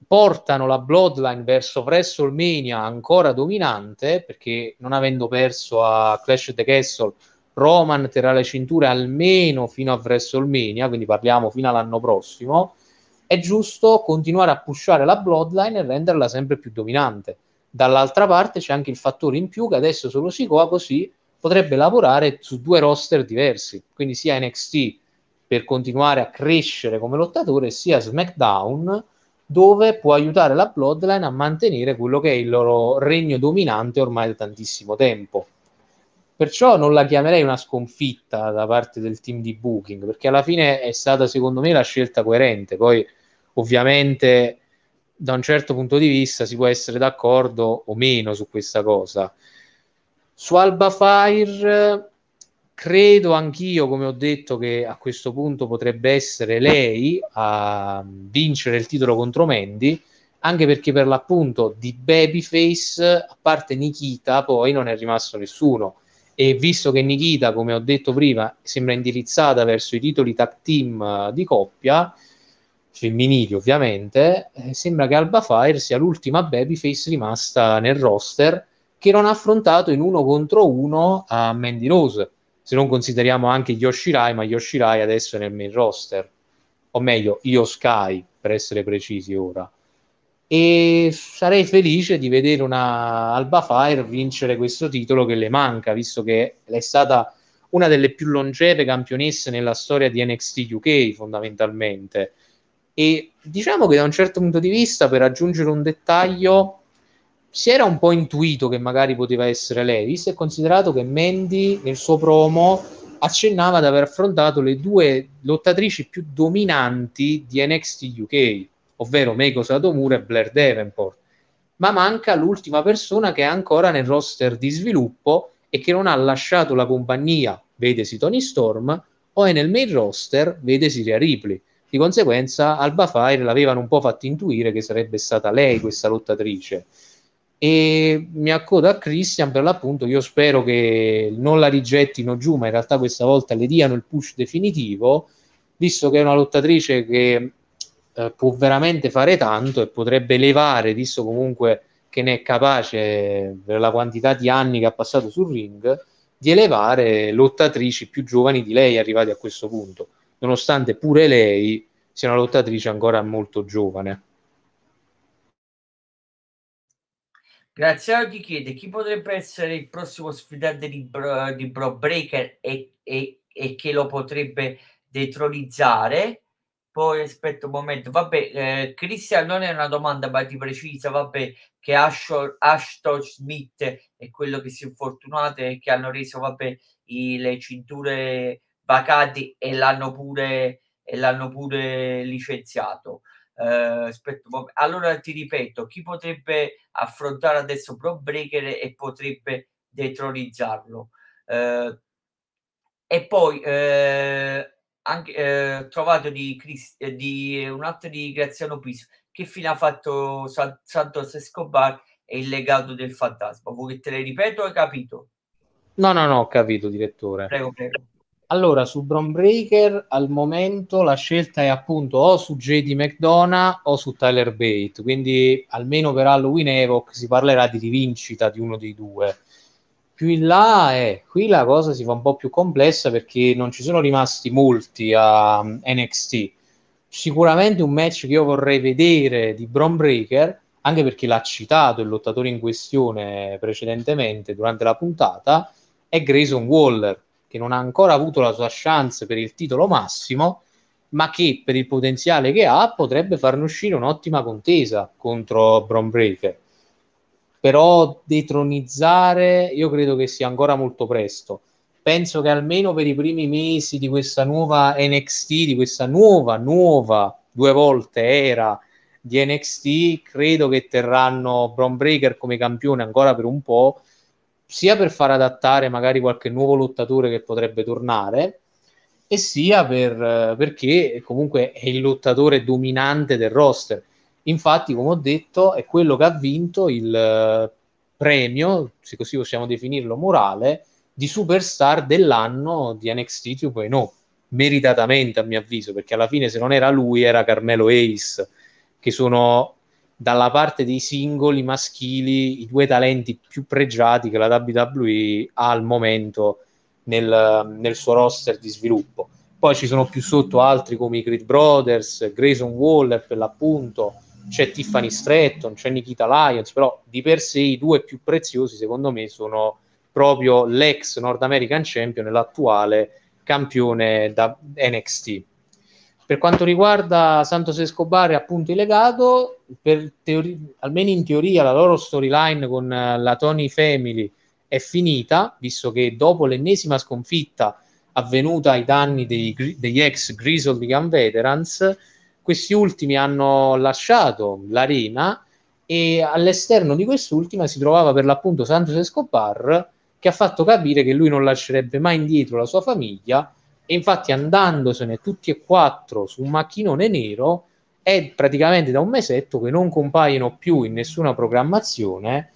portano la Bloodline verso WrestleMania ancora dominante, perché non avendo perso a Clash of the Castle, Roman terrà le cinture almeno fino a WrestleMania, quindi parliamo fino all'anno prossimo è giusto continuare a pushare la bloodline e renderla sempre più dominante. Dall'altra parte c'è anche il fattore in più che adesso solo Sikoa così potrebbe lavorare su due roster diversi, quindi sia NXT per continuare a crescere come lottatore, sia SmackDown dove può aiutare la Bloodline a mantenere quello che è il loro regno dominante ormai da tantissimo tempo. Perciò non la chiamerei una sconfitta da parte del team di Booking, perché alla fine è stata secondo me la scelta coerente. Poi Ovviamente da un certo punto di vista si può essere d'accordo o meno su questa cosa. Su Alba Fire credo anch'io, come ho detto, che a questo punto potrebbe essere lei a vincere il titolo contro Mandy, anche perché per l'appunto di Babyface, a parte Nikita, poi non è rimasto nessuno. E visto che Nikita, come ho detto prima, sembra indirizzata verso i titoli tag team di coppia, femminili ovviamente, eh, sembra che Alba Fire sia l'ultima babyface rimasta nel roster che non ha affrontato in uno contro uno a Mandy Rose, se non consideriamo anche Yoshirai, ma Yoshirai adesso è nel main roster, o meglio, Io Sky, per essere precisi ora. E sarei felice di vedere una Alba Fire vincere questo titolo che le manca, visto che è stata una delle più longeve campionesse nella storia di NXT UK, fondamentalmente e diciamo che da un certo punto di vista, per aggiungere un dettaglio, si era un po' intuito che magari poteva essere lei, visto e considerato che Mandy nel suo promo accennava ad aver affrontato le due lottatrici più dominanti di NXT UK, ovvero Meiko Satomura e Blair Davenport. Ma manca l'ultima persona che è ancora nel roster di sviluppo e che non ha lasciato la compagnia, vedesi Tony Storm, o è nel main roster, vedesi Rhea Ripley. Di conseguenza Alba Fire l'avevano un po' fatto intuire che sarebbe stata lei questa lottatrice. E mi accodo a Christian per l'appunto, io spero che non la rigettino giù, ma in realtà questa volta le diano il push definitivo, visto che è una lottatrice che eh, può veramente fare tanto e potrebbe elevare, visto comunque che ne è capace, per la quantità di anni che ha passato sul ring, di elevare lottatrici più giovani di lei arrivati a questo punto, nonostante pure lei sia una lottatrice ancora molto giovane. Graziano ti chiede chi potrebbe essere il prossimo sfidante di, Bro, di Bro Breaker e, e, e, che lo potrebbe detronizzare. Poi aspetta un momento, vabbè, eh, Christian non è una domanda ma ti precisa, vabbè, che Ashton, Ashton Smith è quello che si è infortunato e che hanno reso, vabbè, i, le cinture vacanti e l'hanno pure, e l'hanno pure licenziato. Uh, aspetta, allora ti ripeto, chi potrebbe affrontare adesso Pro Breaker e potrebbe detronizzarlo? Uh, e poi uh, anche trovato di, Chris, di un atto di Graziano Piso che fine ha fatto San, Santos Escobar e il legato del fantasma. Vuoi che te le ripeto? Hai capito? No, no, no, ho capito, direttore. Prego, prego. Allora, su Brown Breaker al momento la scelta è appunto o su JD McDonough o su Tyler Bate, quindi almeno per Halloween Evoc si parlerà di rivincita di uno dei due. Più in là è, qui la cosa si fa un po' più complessa perché non ci sono rimasti molti a um, NXT. Sicuramente un match che io vorrei vedere di Brown Breaker, anche perché l'ha citato il lottatore in questione precedentemente durante la puntata, è Grayson Waller che non ha ancora avuto la sua chance per il titolo massimo, ma che per il potenziale che ha potrebbe farne uscire un'ottima contesa contro Bron Breaker. Però detronizzare io credo che sia ancora molto presto. Penso che almeno per i primi mesi di questa nuova NXT, di questa nuova, nuova, due volte era di NXT, credo che terranno Bron Breaker come campione ancora per un po' sia per far adattare magari qualche nuovo lottatore che potrebbe tornare, e sia per, perché comunque è il lottatore dominante del roster. Infatti, come ho detto, è quello che ha vinto il eh, premio, se così possiamo definirlo, morale, di superstar dell'anno di NXT 2.0. Meritatamente, a mio avviso, perché alla fine se non era lui era Carmelo Ace, che sono dalla parte dei singoli maschili i due talenti più pregiati che la WWE ha al momento nel, nel suo roster di sviluppo. Poi ci sono più sotto altri come i Creed Brothers, Grayson Waller per l'appunto, c'è Tiffany Stratton, c'è Nikita Lyons, però di per sé i due più preziosi secondo me sono proprio l'ex North American Champion e l'attuale campione da NXT. Per quanto riguarda Santos Escobar e appunto il legato, teori- almeno in teoria la loro storyline con uh, la Tony Family è finita, visto che dopo l'ennesima sconfitta avvenuta ai danni dei, degli ex Grizzled Young Veterans, questi ultimi hanno lasciato l'arena e all'esterno di quest'ultima si trovava per l'appunto Santos Escobar che ha fatto capire che lui non lascerebbe mai indietro la sua famiglia e infatti andandosene tutti e quattro su un macchinone nero è praticamente da un mesetto che non compaiono più in nessuna programmazione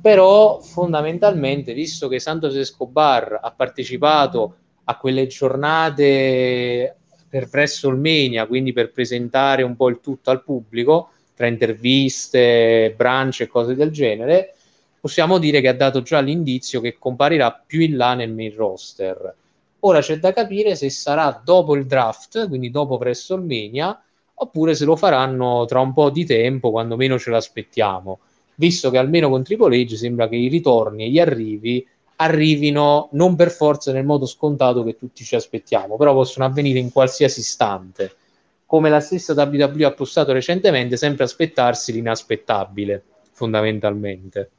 però fondamentalmente visto che Santos Escobar ha partecipato a quelle giornate per WrestleMania quindi per presentare un po' il tutto al pubblico tra interviste, brunch e cose del genere possiamo dire che ha dato già l'indizio che comparirà più in là nel main roster. Ora c'è da capire se sarà dopo il draft, quindi dopo WrestleMania, oppure se lo faranno tra un po' di tempo, quando meno ce l'aspettiamo. Visto che almeno con Triple H sembra che i ritorni e gli arrivi arrivino non per forza nel modo scontato che tutti ci aspettiamo, però possono avvenire in qualsiasi istante. Come la stessa WWE ha postato recentemente, sempre aspettarsi l'inaspettabile, fondamentalmente.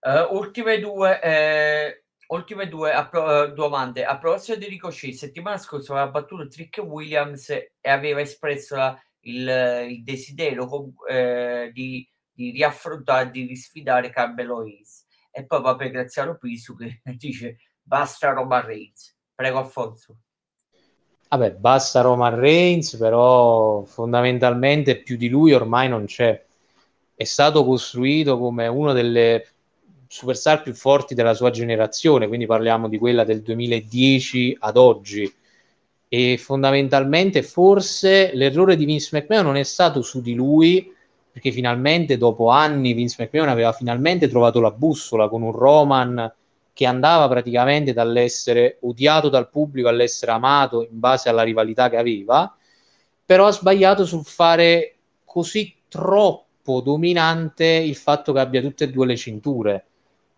Uh, ultime due, eh, ultime due appro- uh, domande. A proposito di Ricochet, settimana scorsa aveva battuto Trick Williams e aveva espresso la, il, il, desiderio eh, di, di, riaffrontare, di risfidare Carmelo Hayes. E poi va per Graziano Pisu che dice basta Roman Reigns. Prego Alfonso. Vabbè, basta Roman Reigns, però fondamentalmente più di lui ormai non c'è. È stato costruito come una delle superstar più forti della sua generazione, quindi parliamo di quella del 2010 ad oggi. E fondamentalmente forse l'errore di Vince McMahon non è stato su di lui, perché finalmente dopo anni Vince McMahon aveva finalmente trovato la bussola con un Roman che andava praticamente dall'essere odiato dal pubblico all'essere amato in base alla rivalità che aveva, però ha sbagliato sul fare così troppo dominante il fatto che abbia tutte e due le cinture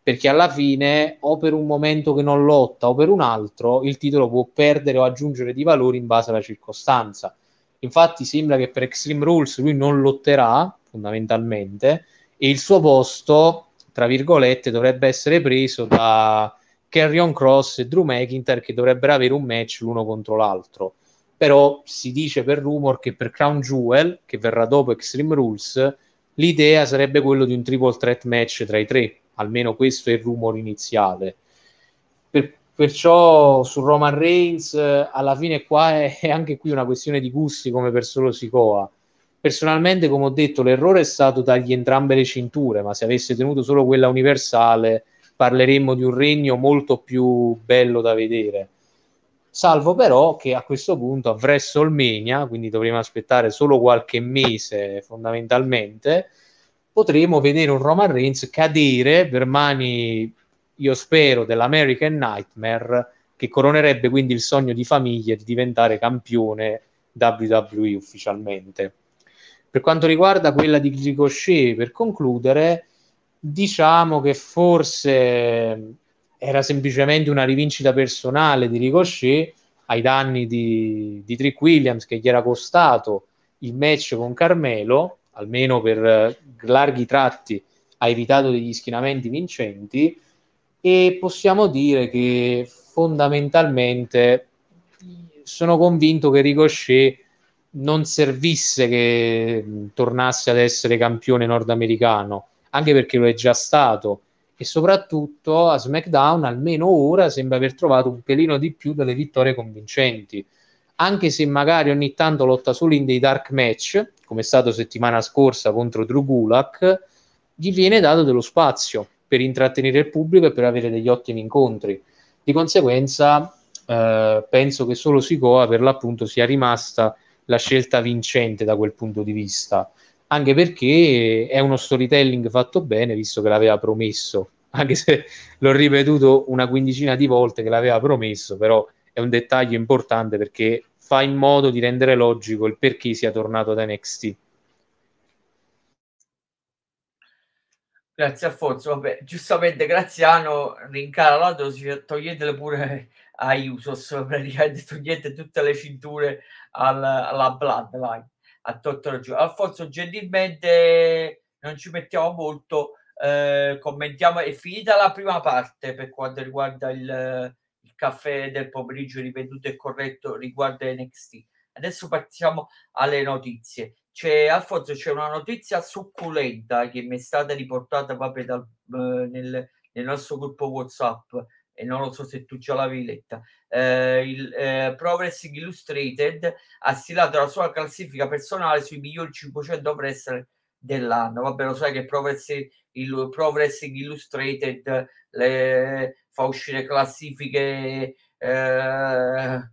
perché alla fine o per un momento che non lotta o per un altro il titolo può perdere o aggiungere di valore in base alla circostanza. Infatti sembra che per Extreme Rules lui non lotterà fondamentalmente e il suo posto, tra virgolette, dovrebbe essere preso da Carrion Cross e Drew McIntyre che dovrebbero avere un match l'uno contro l'altro. Però si dice per rumor che per Crown Jewel, che verrà dopo Extreme Rules, l'idea sarebbe quello di un triple threat match tra i tre almeno questo è il rumore iniziale. Per, perciò su Roman Reigns alla fine qua è, è, anche qui una questione di gusti come per solo Sicoa. Personalmente, come ho detto, l'errore è stato dargli entrambe le cinture, ma se avesse tenuto solo quella universale parleremmo di un regno molto più bello da vedere. Salvo però che a questo punto a WrestleMania, quindi dovremo aspettare solo qualche mese fondamentalmente, potremo vedere un Roman Reigns cadere per mani, io spero, dell'American Nightmare, che coronerebbe quindi il sogno di famiglia di diventare campione WWE ufficialmente. Per quanto riguarda quella di Ricochet, per concludere, diciamo che forse era semplicemente una rivincita personale di Ricochet ai danni di, di Trick Williams che gli era costato il match con Carmelo almeno per eh, larghi tratti, ha evitato degli schienamenti vincenti e possiamo dire che fondamentalmente sono convinto che Ricochet non servisse che tornasse ad essere campione nordamericano, anche perché lo è già stato. E soprattutto a SmackDown almeno ora sembra aver trovato un pelino di più delle vittorie convincenti anche se magari ogni tanto lotta solo in dei dark match, come è stato settimana scorsa contro Drew Gulak, gli viene dato dello spazio per intrattenere il pubblico e per avere degli ottimi incontri. Di conseguenza, eh, penso che solo Sikoa per l'appunto sia rimasta la scelta vincente da quel punto di vista, anche perché è uno storytelling fatto bene, visto che l'aveva promesso, anche se l'ho ripetuto una quindicina di volte che l'aveva promesso, però è un dettaglio importante perché fa in modo di rendere logico il perché sia tornato da NXT. Grazie Alfonso, vabbè, giustamente Graziano rincara la dose, toglietele pure a Usos, praticamente togliete tutte le cinture al, alla Bloodline, a Totoro giù. Alfonso, gentilmente non ci mettiamo molto, eh, commentiamo, è finita la prima parte per quanto riguarda il, caffè del pomeriggio ripetuto e corretto riguardo NXT. Adesso partiamo alle notizie. C'è Alfonso, c'è una notizia succulenta che mi è stata riportata proprio dal, eh, nel, nel, nostro gruppo WhatsApp e non lo so se tu già l'avevi letta. Eh, il eh, Pro Wrestling Illustrated ha stilato la sua classifica personale sui migliori 500 wrestler dell'anno. Vabbè, lo sai che Pro Wrestling, il Pro Wrestling Illustrated le, fa uscire classifiche eh,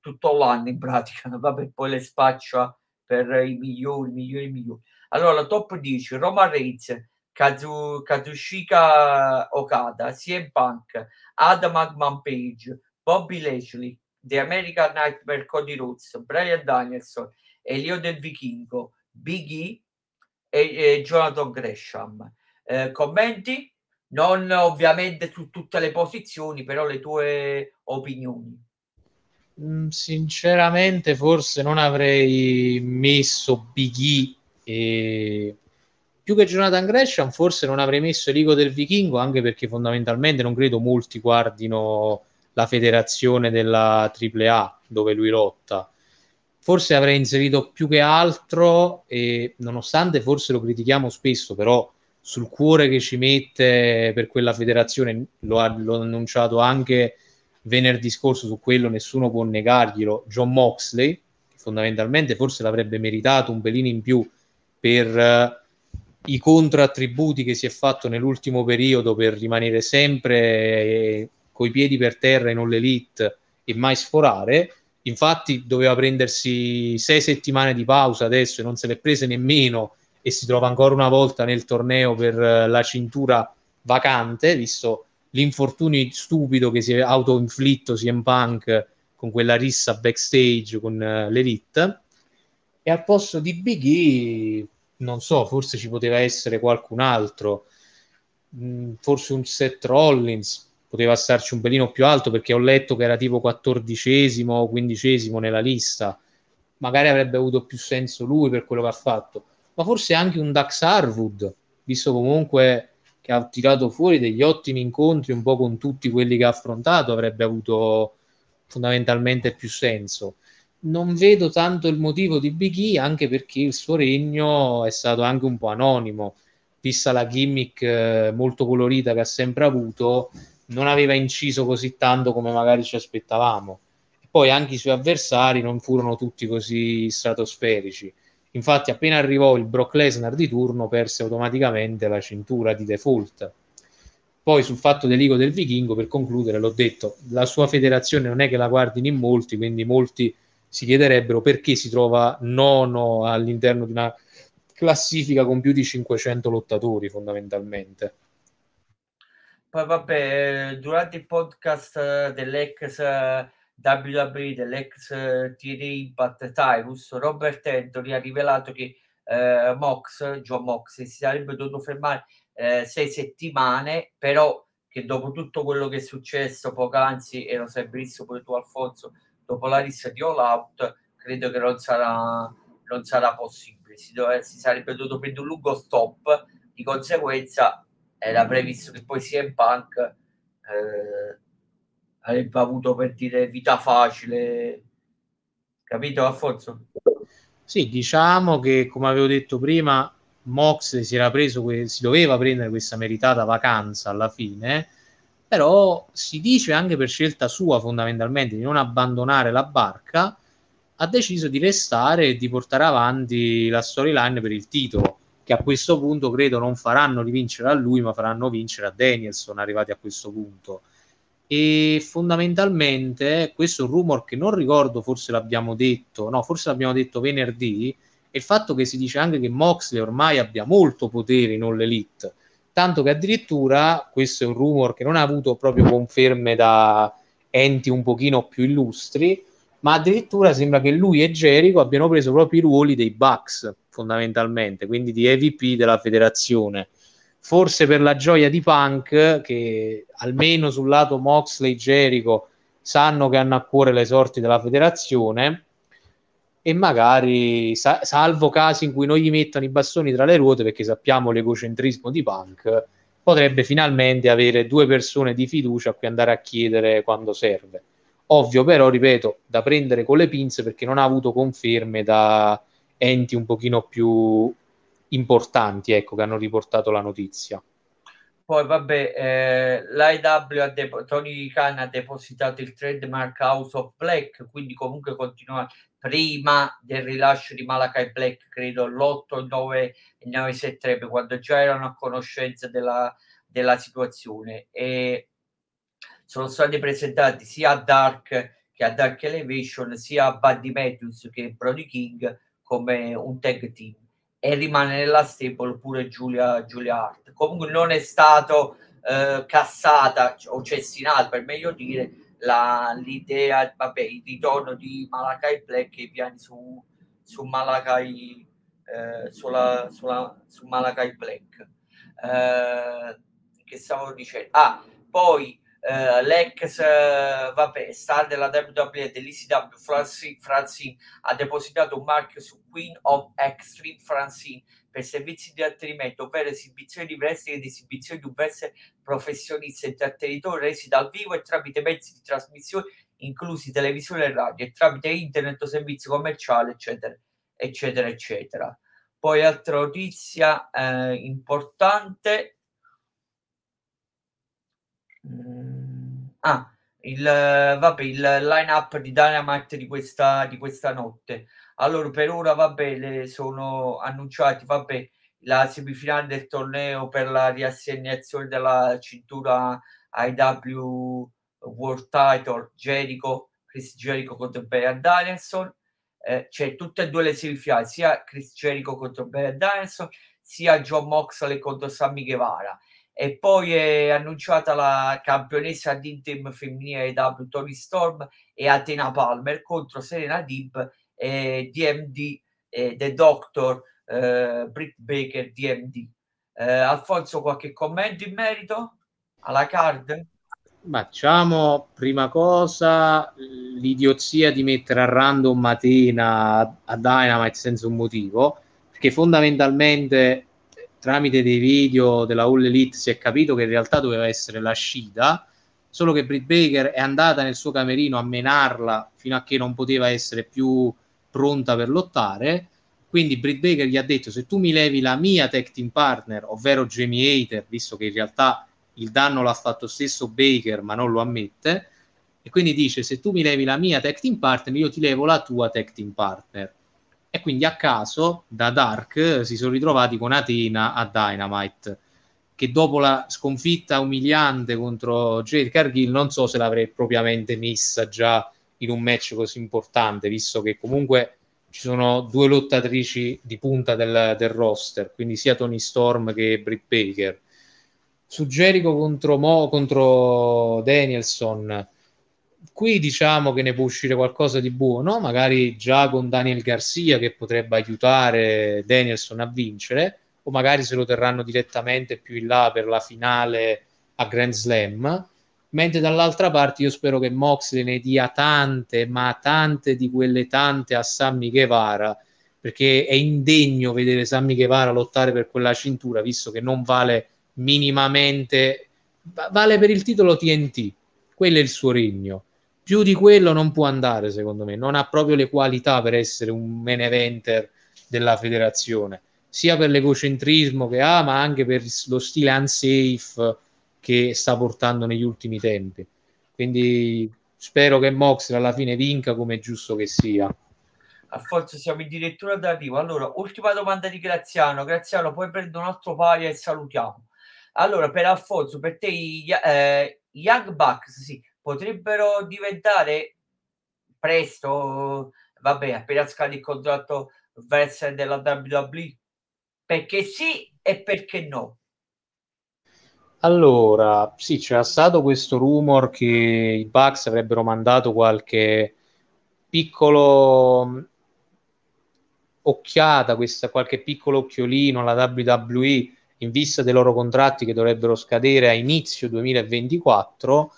tutto l'anno in pratica, vabbè, poi le spaccia per i migliori, migliori, migliori. Allora, top 10, Roma Reigns, Kazu, Kazushika Okada, CM Punk, Adam Agman Page, Bobby Lashley, The American Nightmare Cody Rhodes, Brian Danielson, Elio del Vichingo, Big E e, e Jonathan Gresham. Eh, commenti? Non ovviamente su tutte le posizioni, però le tue opinioni. Mm, sinceramente, forse non avrei messo Big E più che Jonathan Gresham, forse non avrei messo Rico del Vichingo, anche perché fondamentalmente non credo molti guardino la federazione della AAA dove lui lotta. Forse avrei inserito più che altro, e nonostante forse lo critichiamo spesso, però sul cuore che ci mette per quella federazione, lo ha l'ho annunciato anche venerdì scorso, su quello nessuno può negarglielo, John Moxley, che fondamentalmente forse l'avrebbe meritato un pelino in più per uh, i controattributi che si è fatto nell'ultimo periodo per rimanere sempre eh, coi piedi per terra non l'elite e mai sforare. Infatti doveva prendersi sei settimane di pausa adesso e non se l'è prese nemmeno e si trova ancora una volta nel torneo per eh, la cintura vacante, visto l'infortunio stupido che si è autoinflitto CM Punk con quella rissa backstage con uh, l'Elite. E al posto di Big E, non so, forse ci poteva essere qualcun altro, mm, forse un Seth Rollins, poteva starci un pelino più alto perché ho letto che era tipo quattordicesimo o quindicesimo nella lista. Magari avrebbe avuto più senso lui per quello che ha fatto, ma forse anche un Dax Harwood, visto comunque che ha tirato fuori degli ottimi incontri un po' con tutti quelli che ha affrontato, avrebbe avuto fondamentalmente più senso. Non vedo tanto il motivo di Big E, anche perché il suo regno è stato anche un po' anonimo, vista la gimmick eh, molto colorita che ha sempre avuto, non aveva inciso così tanto come magari ci aspettavamo. Poi anche i suoi avversari non furono tutti così stratosferici. Infatti, appena arrivò il Brock Lesnar di turno, perse automaticamente la cintura di default. Poi sul fatto dell'Igo del Vichingo, per concludere, l'ho detto, la sua federazione non è che la guardino in molti, quindi molti si chiederebbero perché si trova nono all'interno di una classifica con più di 500 lottatori fondamentalmente. Poi vabbè, durante il podcast eh, dell'ex eh, WWE dell'ex uh, TNA Impact Tyrus, Robert Anthony ha rivelato che uh, Mox, John Mox, si sarebbe dovuto fermare uh, sei settimane, però che dopo tutto quello che è successo poc'anzi, e lo sai benissimo pure tu Alfonso, dopo la lista di All Out, credo che non sarà, non sarà possibile. Si, dove, si sarebbe dovuto prendere un lungo stop, di conseguenza era previsto che poi sia in Punk eh, avrebbe avuto per dire vita facile, capito Alfonso? Sì, diciamo che come avevo detto prima, Mox si era preso, si doveva prendere questa meritata vacanza alla fine, però si dice anche per scelta sua fondamentalmente di non abbandonare la barca, ha deciso di restare e di portare avanti la storyline per il titolo, che a questo punto credo non faranno rivincere a lui, ma faranno vincere a Danielson arrivati a questo punto e fondamentalmente questo è un rumor che non ricordo, forse l'abbiamo detto, no, forse l'abbiamo detto venerdì, è il fatto che si dice anche che Moxley ormai abbia molto potere in All Elite, tanto che addirittura questo è un rumor che non ha avuto proprio conferme da enti un pochino più illustri, ma addirittura sembra che lui e Jericho abbiano preso proprio i ruoli dei Bucks fondamentalmente, quindi di EVP della federazione forse per la gioia di Punk, che almeno sul lato Moxley Jericho sanno che hanno a cuore le sorti della federazione e magari sa- salvo casi in cui non gli mettono i bastoni tra le ruote perché sappiamo l'egocentrismo di Punk potrebbe finalmente avere due persone di fiducia a cui andare a chiedere quando serve. Ovvio però ripeto da prendere con le pinze perché non ha avuto conferme da enti un pochino più importanti ecco, che hanno riportato la notizia. Poi vabbè, eh, l'IW depo- Tony Khan ha depositato il trademark House of Black, quindi comunque continua prima del rilascio di Malakai Black, credo l'8, 9 e 9 settembre, quando già erano a conoscenza della, della situazione. E sono stati presentati sia a Dark che a Dark Elevation, sia a Buddy Matthews che Brody King come un tag team e rimane nella stable pure Giulia, Giulia Hart. Comunque non è stato eh, cassata o cestinato, per meglio dire, la, l'idea, vabbè, il ritorno di Malakai Black e i piani su, su Malakai eh, sulla, sulla, su Malakai Black. Eh, che stavo dicendo? Ah, poi Uh, l'ex uh, vabbè, star della WWE dell'ECW Francine, Francine ha depositato un marchio su Queen of Extreme Francine per servizi di intrattenimento, ovvero esibizioni di wrestling ed esibizioni di diverse professionisti e intrattenitori resi dal vivo e tramite mezzi di trasmissione, inclusi televisione e radio, e tramite internet o servizi commerciali, eccetera, eccetera, eccetera. Poi altra notizia eh, importante. Mm Ah, il, vabbè, il line-up di Dynamite di questa, di questa notte. Allora, per ora, vabbè, le sono annunciati, vabbè, la semifinale del torneo per la riassegnazione della cintura IW World Title, Jericho, Chris Jericho contro Brian Danielson. eh, c'è tutte e due le semifinali, sia Chris Jericho contro Brad Danielson, sia John Moxley contro Sammy Guevara. E poi è annunciata la campionessa di team femminile W Tony Storm e Athena Palmer contro Serena Dib e DMD e The Doctor eh, Britt Baker DMD. Eh, Alfonso, qualche commento in merito alla card? Facciamo prima cosa l'idiozia di mettere a random Matena a Dynamite senza un motivo, perché fondamentalmente tramite dei video della All Elite si è capito che in realtà doveva essere la Shida, solo che Britt Baker è andata nel suo camerino a menarla fino a che non poteva essere più pronta per lottare. Quindi Britt Baker gli ha detto se tu mi levi la mia tech team partner, ovvero Jamie Hater, visto che in realtà il danno l'ha fatto stesso Baker, ma non lo ammette. E quindi dice: Se tu mi levi la mia tech team partner, io ti levo la tua tech team partner. E quindi a caso da Dark si sono ritrovati con Athena a Dynamite. Che dopo la sconfitta umiliante contro Jade Cargill, non so se l'avrei propriamente messa già in un match così importante, visto che comunque ci sono due lottatrici di punta del, del roster, quindi sia Tony Storm che Britt Baker su Jericho contro, Mo, contro Danielson, qui diciamo che ne può uscire qualcosa di buono, magari già con Daniel Garcia che potrebbe aiutare Danielson a vincere, o magari se lo terranno direttamente più in là per la finale a Grand Slam. Mentre dall'altra parte io spero che Moxley ne dia tante, ma tante di quelle tante a Sammy Guevara, perché è indegno vedere Sammy Guevara lottare per quella cintura, visto che non vale minimamente vale per il titolo TNT quello è il suo regno più di quello non può andare secondo me non ha proprio le qualità per essere un main eventer della federazione sia per l'egocentrismo che ha ma anche per lo stile unsafe che sta portando negli ultimi tempi quindi spero che Moxley alla fine vinca come è giusto che sia Alfonso, siamo addirittura d'arrivo. Allora, ultima domanda di Graziano. Graziano, poi prendo un altro paio e salutiamo. Allora, per Alfonso, per te i eh, Young Bucks sì, potrebbero diventare presto, vabbè, appena scade il contratto verso della WWE? Perché sì e perché no? Allora, sì, c'era stato questo rumor che i Bucks avrebbero mandato qualche piccolo mm, occhiata, questa, qualche piccolo occhiolino alla WWE in vista dei loro contratti che dovrebbero scadere a inizio 2024,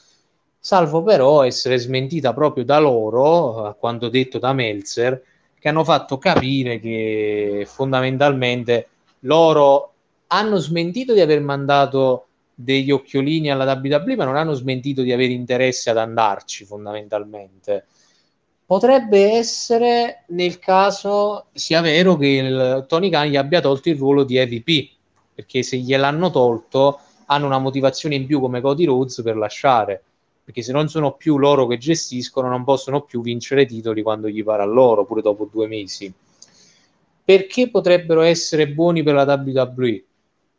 salvo però essere smentita proprio da loro, a quanto detto da Melzer, che hanno fatto capire che fondamentalmente loro hanno smentito di aver mandato degli occhiolini alla WWE, ma non hanno smentito di avere interesse ad andarci fondamentalmente. Potrebbe essere nel caso sia vero che il Tony Khan gli abbia tolto il ruolo di EVP, perché se gliel'hanno tolto hanno una motivazione in più come Cody Rhodes per lasciare perché se non sono più loro che gestiscono non possono più vincere titoli quando gli pare a loro pure dopo due mesi. Perché potrebbero essere buoni per la WWE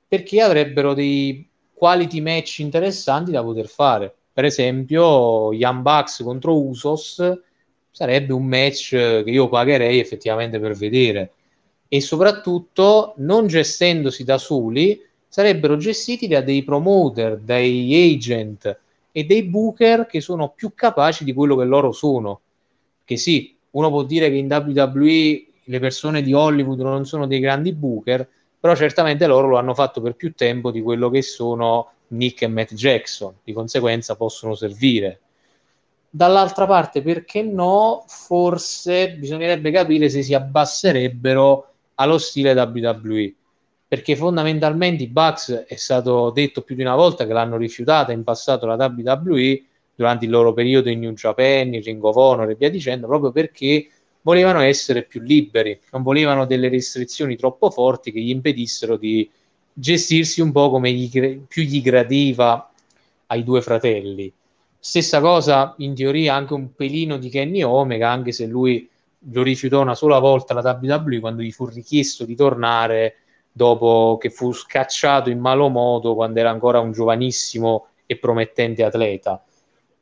perché avrebbero dei quality match interessanti da poter fare. Per esempio Young Bucks contro Usos sarebbe un match che io pagherei effettivamente per vedere. E soprattutto non gestendosi da soli sarebbero gestiti da dei promoter, dai agent e dei booker che sono più capaci di quello che loro sono. Che sì, uno può dire che in WWE le persone di Hollywood non sono dei grandi booker, però certamente loro lo hanno fatto per più tempo di quello che sono Nick e Matt Jackson, di conseguenza possono servire. Dall'altra parte, perché no? Forse bisognerebbe capire se si abbasserebbero allo stile WWE perché fondamentalmente i Bucks è stato detto più di una volta che l'hanno rifiutata in passato la WWE durante il loro periodo in New Japan, in Ring of Honor e via dicendo, proprio perché volevano essere più liberi, non volevano delle restrizioni troppo forti che gli impedissero di gestirsi un po' come gli, più gli gradiva ai due fratelli. Stessa cosa in teoria anche un pelino di Kenny Omega, anche se lui lo rifiutò una sola volta la WWE quando gli fu richiesto di tornare dopo che fu scacciato in malo modo quando era ancora un giovanissimo e promettente atleta.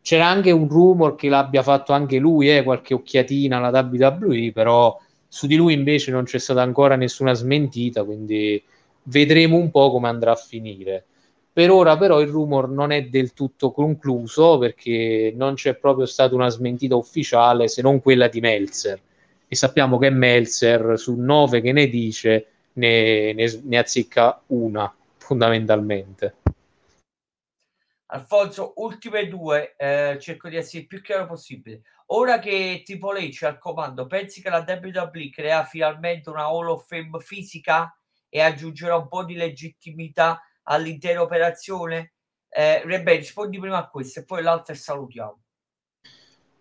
c'era anche un rumor che l'abbia fatto anche lui, eh, qualche occhiatina alla WWE, però su di lui invece non c'è stata ancora nessuna smentita, quindi vedremo un po' come andrà a finire. Per ora però il rumor non è del tutto concluso perché non c'è proprio stata una smentita ufficiale se non quella di Meltzer. E sappiamo che Meltzer su nove che ne dice ne, ne, ne azzecca una fondamentalmente. Alfonso, ultime due, eh, cerco di essere il più chiaro possibile. Ora che Triple H al comando, pensi che la WWE crea finalmente una Hall of Fame fisica e aggiungerà un po' di legittimità all'intera operazione? Eh, Rebbe, rispondi prima a questo e poi l'altra e salutiamo.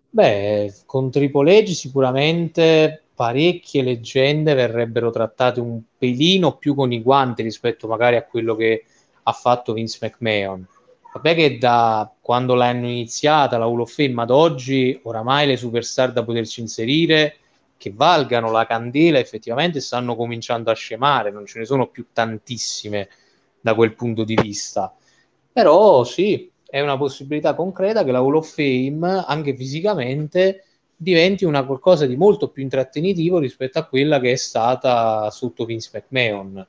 Beh, con Triple H sicuramente parecchie leggende verrebbero trattate un pelino più con i guanti rispetto magari a quello che ha fatto Vince McMahon. Vabbè che da quando l'hanno iniziata la Hall of Fame ad oggi, oramai le superstar da poterci inserire che valgano la candela effettivamente stanno cominciando a scemare, non ce ne sono più tantissime da quel punto di vista. Però sì, è una possibilità concreta che la Hall of Fame, anche fisicamente, diventi una qualcosa di molto più intrattenitivo rispetto a quella che è stata sotto Vince McMahon.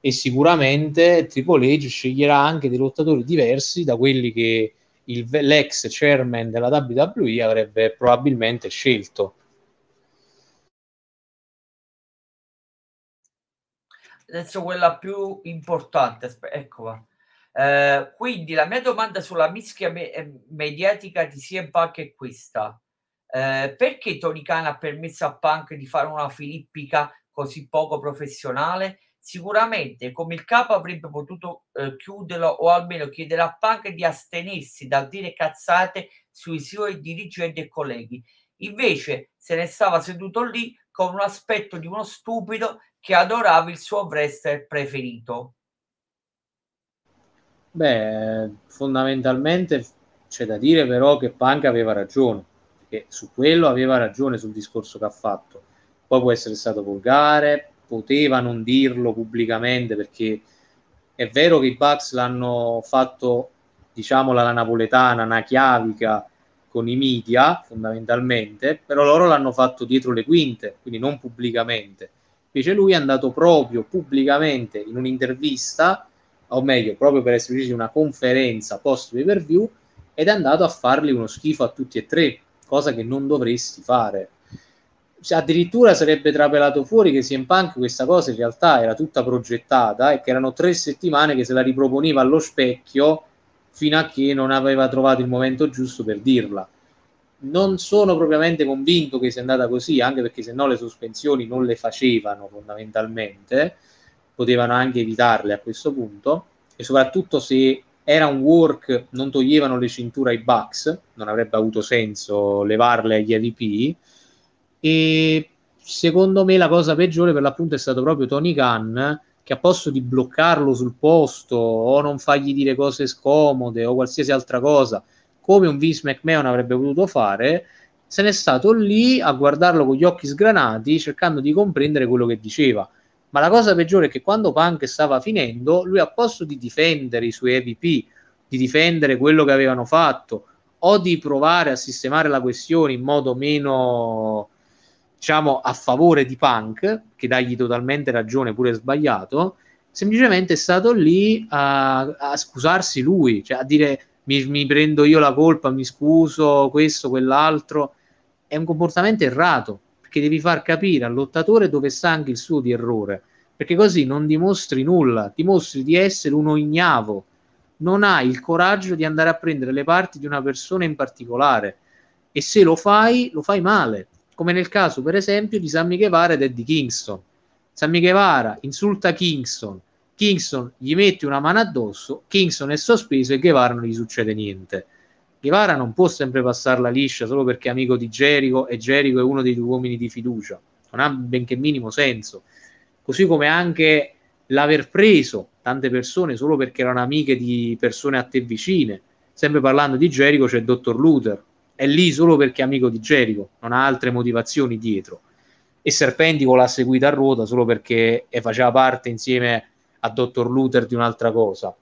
E sicuramente Triple H sceglierà anche dei lottatori diversi da quelli che il, l'ex chairman della WWE avrebbe probabilmente scelto. adesso quella più importante, ecco qua. Eh, quindi la mia domanda sulla mischia me- eh, mediatica di CM Punk è questa. Eh, perché Tony ha permesso a Punk di fare una filippica così poco professionale? Sicuramente come il capo avrebbe potuto eh, chiuderlo o almeno chiedere a Punk di astenersi dal dire cazzate sui suoi dirigenti e colleghi. Invece se ne stava seduto lì con un aspetto di uno stupido che adorava il suo wrestler preferito. Beh, fondamentalmente c'è da dire però che Punk aveva ragione, perché su quello aveva ragione sul discorso che ha fatto. Poi può essere stato volgare, poteva non dirlo pubblicamente perché è vero che i Bucks l'hanno fatto, diciamo, la napoletana, una chiavica con i media fondamentalmente, però loro l'hanno fatto dietro le quinte, quindi non pubblicamente. Invece lui è andato proprio pubblicamente in un'intervista, o meglio, proprio per essere precisi, una conferenza post pay per view, ed è andato a fargli uno schifo a tutti e tre, cosa che non dovresti fare. Cioè, addirittura sarebbe trapelato fuori che CM Punk questa cosa in realtà era tutta progettata e che erano tre settimane che se la riproponeva allo specchio fino a che non aveva trovato il momento giusto per dirla non sono propriamente convinto che sia andata così, anche perché se no le sospensioni non le facevano fondamentalmente, potevano anche evitarle a questo punto, e soprattutto se era un work non toglievano le cinture ai Bucks, non avrebbe avuto senso levarle agli AVP, e secondo me la cosa peggiore per l'appunto è stato proprio Tony Khan, che a posto di bloccarlo sul posto o non fargli dire cose scomode o qualsiasi altra cosa, come un Vince McMahon avrebbe potuto fare, se n'è stato lì a guardarlo con gli occhi sgranati, cercando di comprendere quello che diceva. Ma la cosa peggiore è che quando Punk stava finendo, lui a posto di difendere i suoi EVP, di difendere quello che avevano fatto, o di provare a sistemare la questione in modo meno, diciamo, a favore di Punk, che dagli totalmente ragione pure sbagliato, semplicemente è stato lì a, a scusarsi lui, cioè a dire mi, mi prendo io la colpa, mi scuso, questo, quell'altro, è un comportamento errato, perché devi far capire al lottatore dove sta anche il suo di errore, perché così non dimostri nulla, dimostri di essere uno ignavo, non hai il coraggio di andare a prendere le parti di una persona in particolare e se lo fai, lo fai male, come nel caso per esempio di Sammy Guevara ed Eddie Kingston. Sammy Guevara insulta Kingston, Kingston gli mette una mano addosso, Kingston è sospeso e Guevara non gli succede niente. Guevara non può sempre passarla liscia solo perché è amico di Jericho e Jericho è uno dei due uomini di fiducia. Non ha benché minimo senso. Così come anche l'aver preso tante persone solo perché erano amiche di persone a te vicine. Sempre parlando di Jericho c'è il dottor Luther. È lì solo perché è amico di Jericho, non ha altre motivazioni dietro. E Serpentico l'ha seguita a ruota solo perché faceva parte insieme a Dottor Luther di un'altra cosa.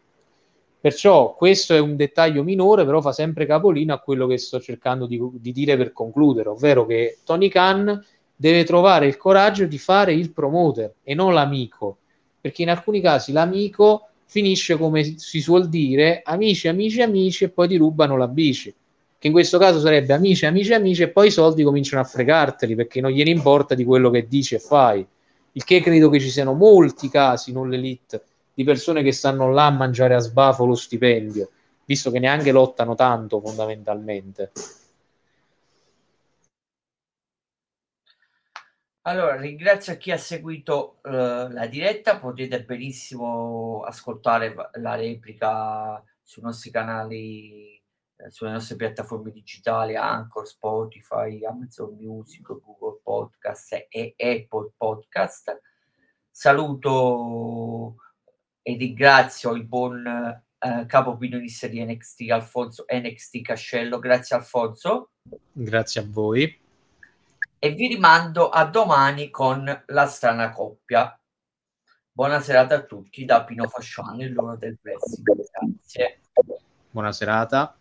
Perciò questo è un dettaglio minore, però fa sempre capolino a quello che sto cercando di, di dire per concludere, ovvero che Tony Khan deve trovare il coraggio di fare il promoter e non l'amico, perché in alcuni casi l'amico finisce come si suol dire amici, amici, amici e poi ti rubano la bici che in questo caso sarebbe amici, amici, amici e poi i soldi cominciano a fregarteli perché non gliene importa di quello che dici e fai. Il che credo che ci siano molti casi, non l'elite, di persone che stanno là a mangiare a sbafo lo stipendio, visto che neanche lottano tanto fondamentalmente. Allora, ringrazio chi ha seguito uh, la diretta, potete benissimo ascoltare la replica sui nostri canali, eh, sulle nostre piattaforme digitali, Anchor, Spotify, Amazon Music, Google Podcast e Apple Podcast. Saluto e ringrazio il buon eh, capo opinionista di NXT Alfonso NXT Cascello. Grazie Alfonso. Grazie a voi e vi rimando a domani con la strana coppia. Buona serata a tutti da Pino Fasciano, l'ora del wrestling. Grazie. Buona serata.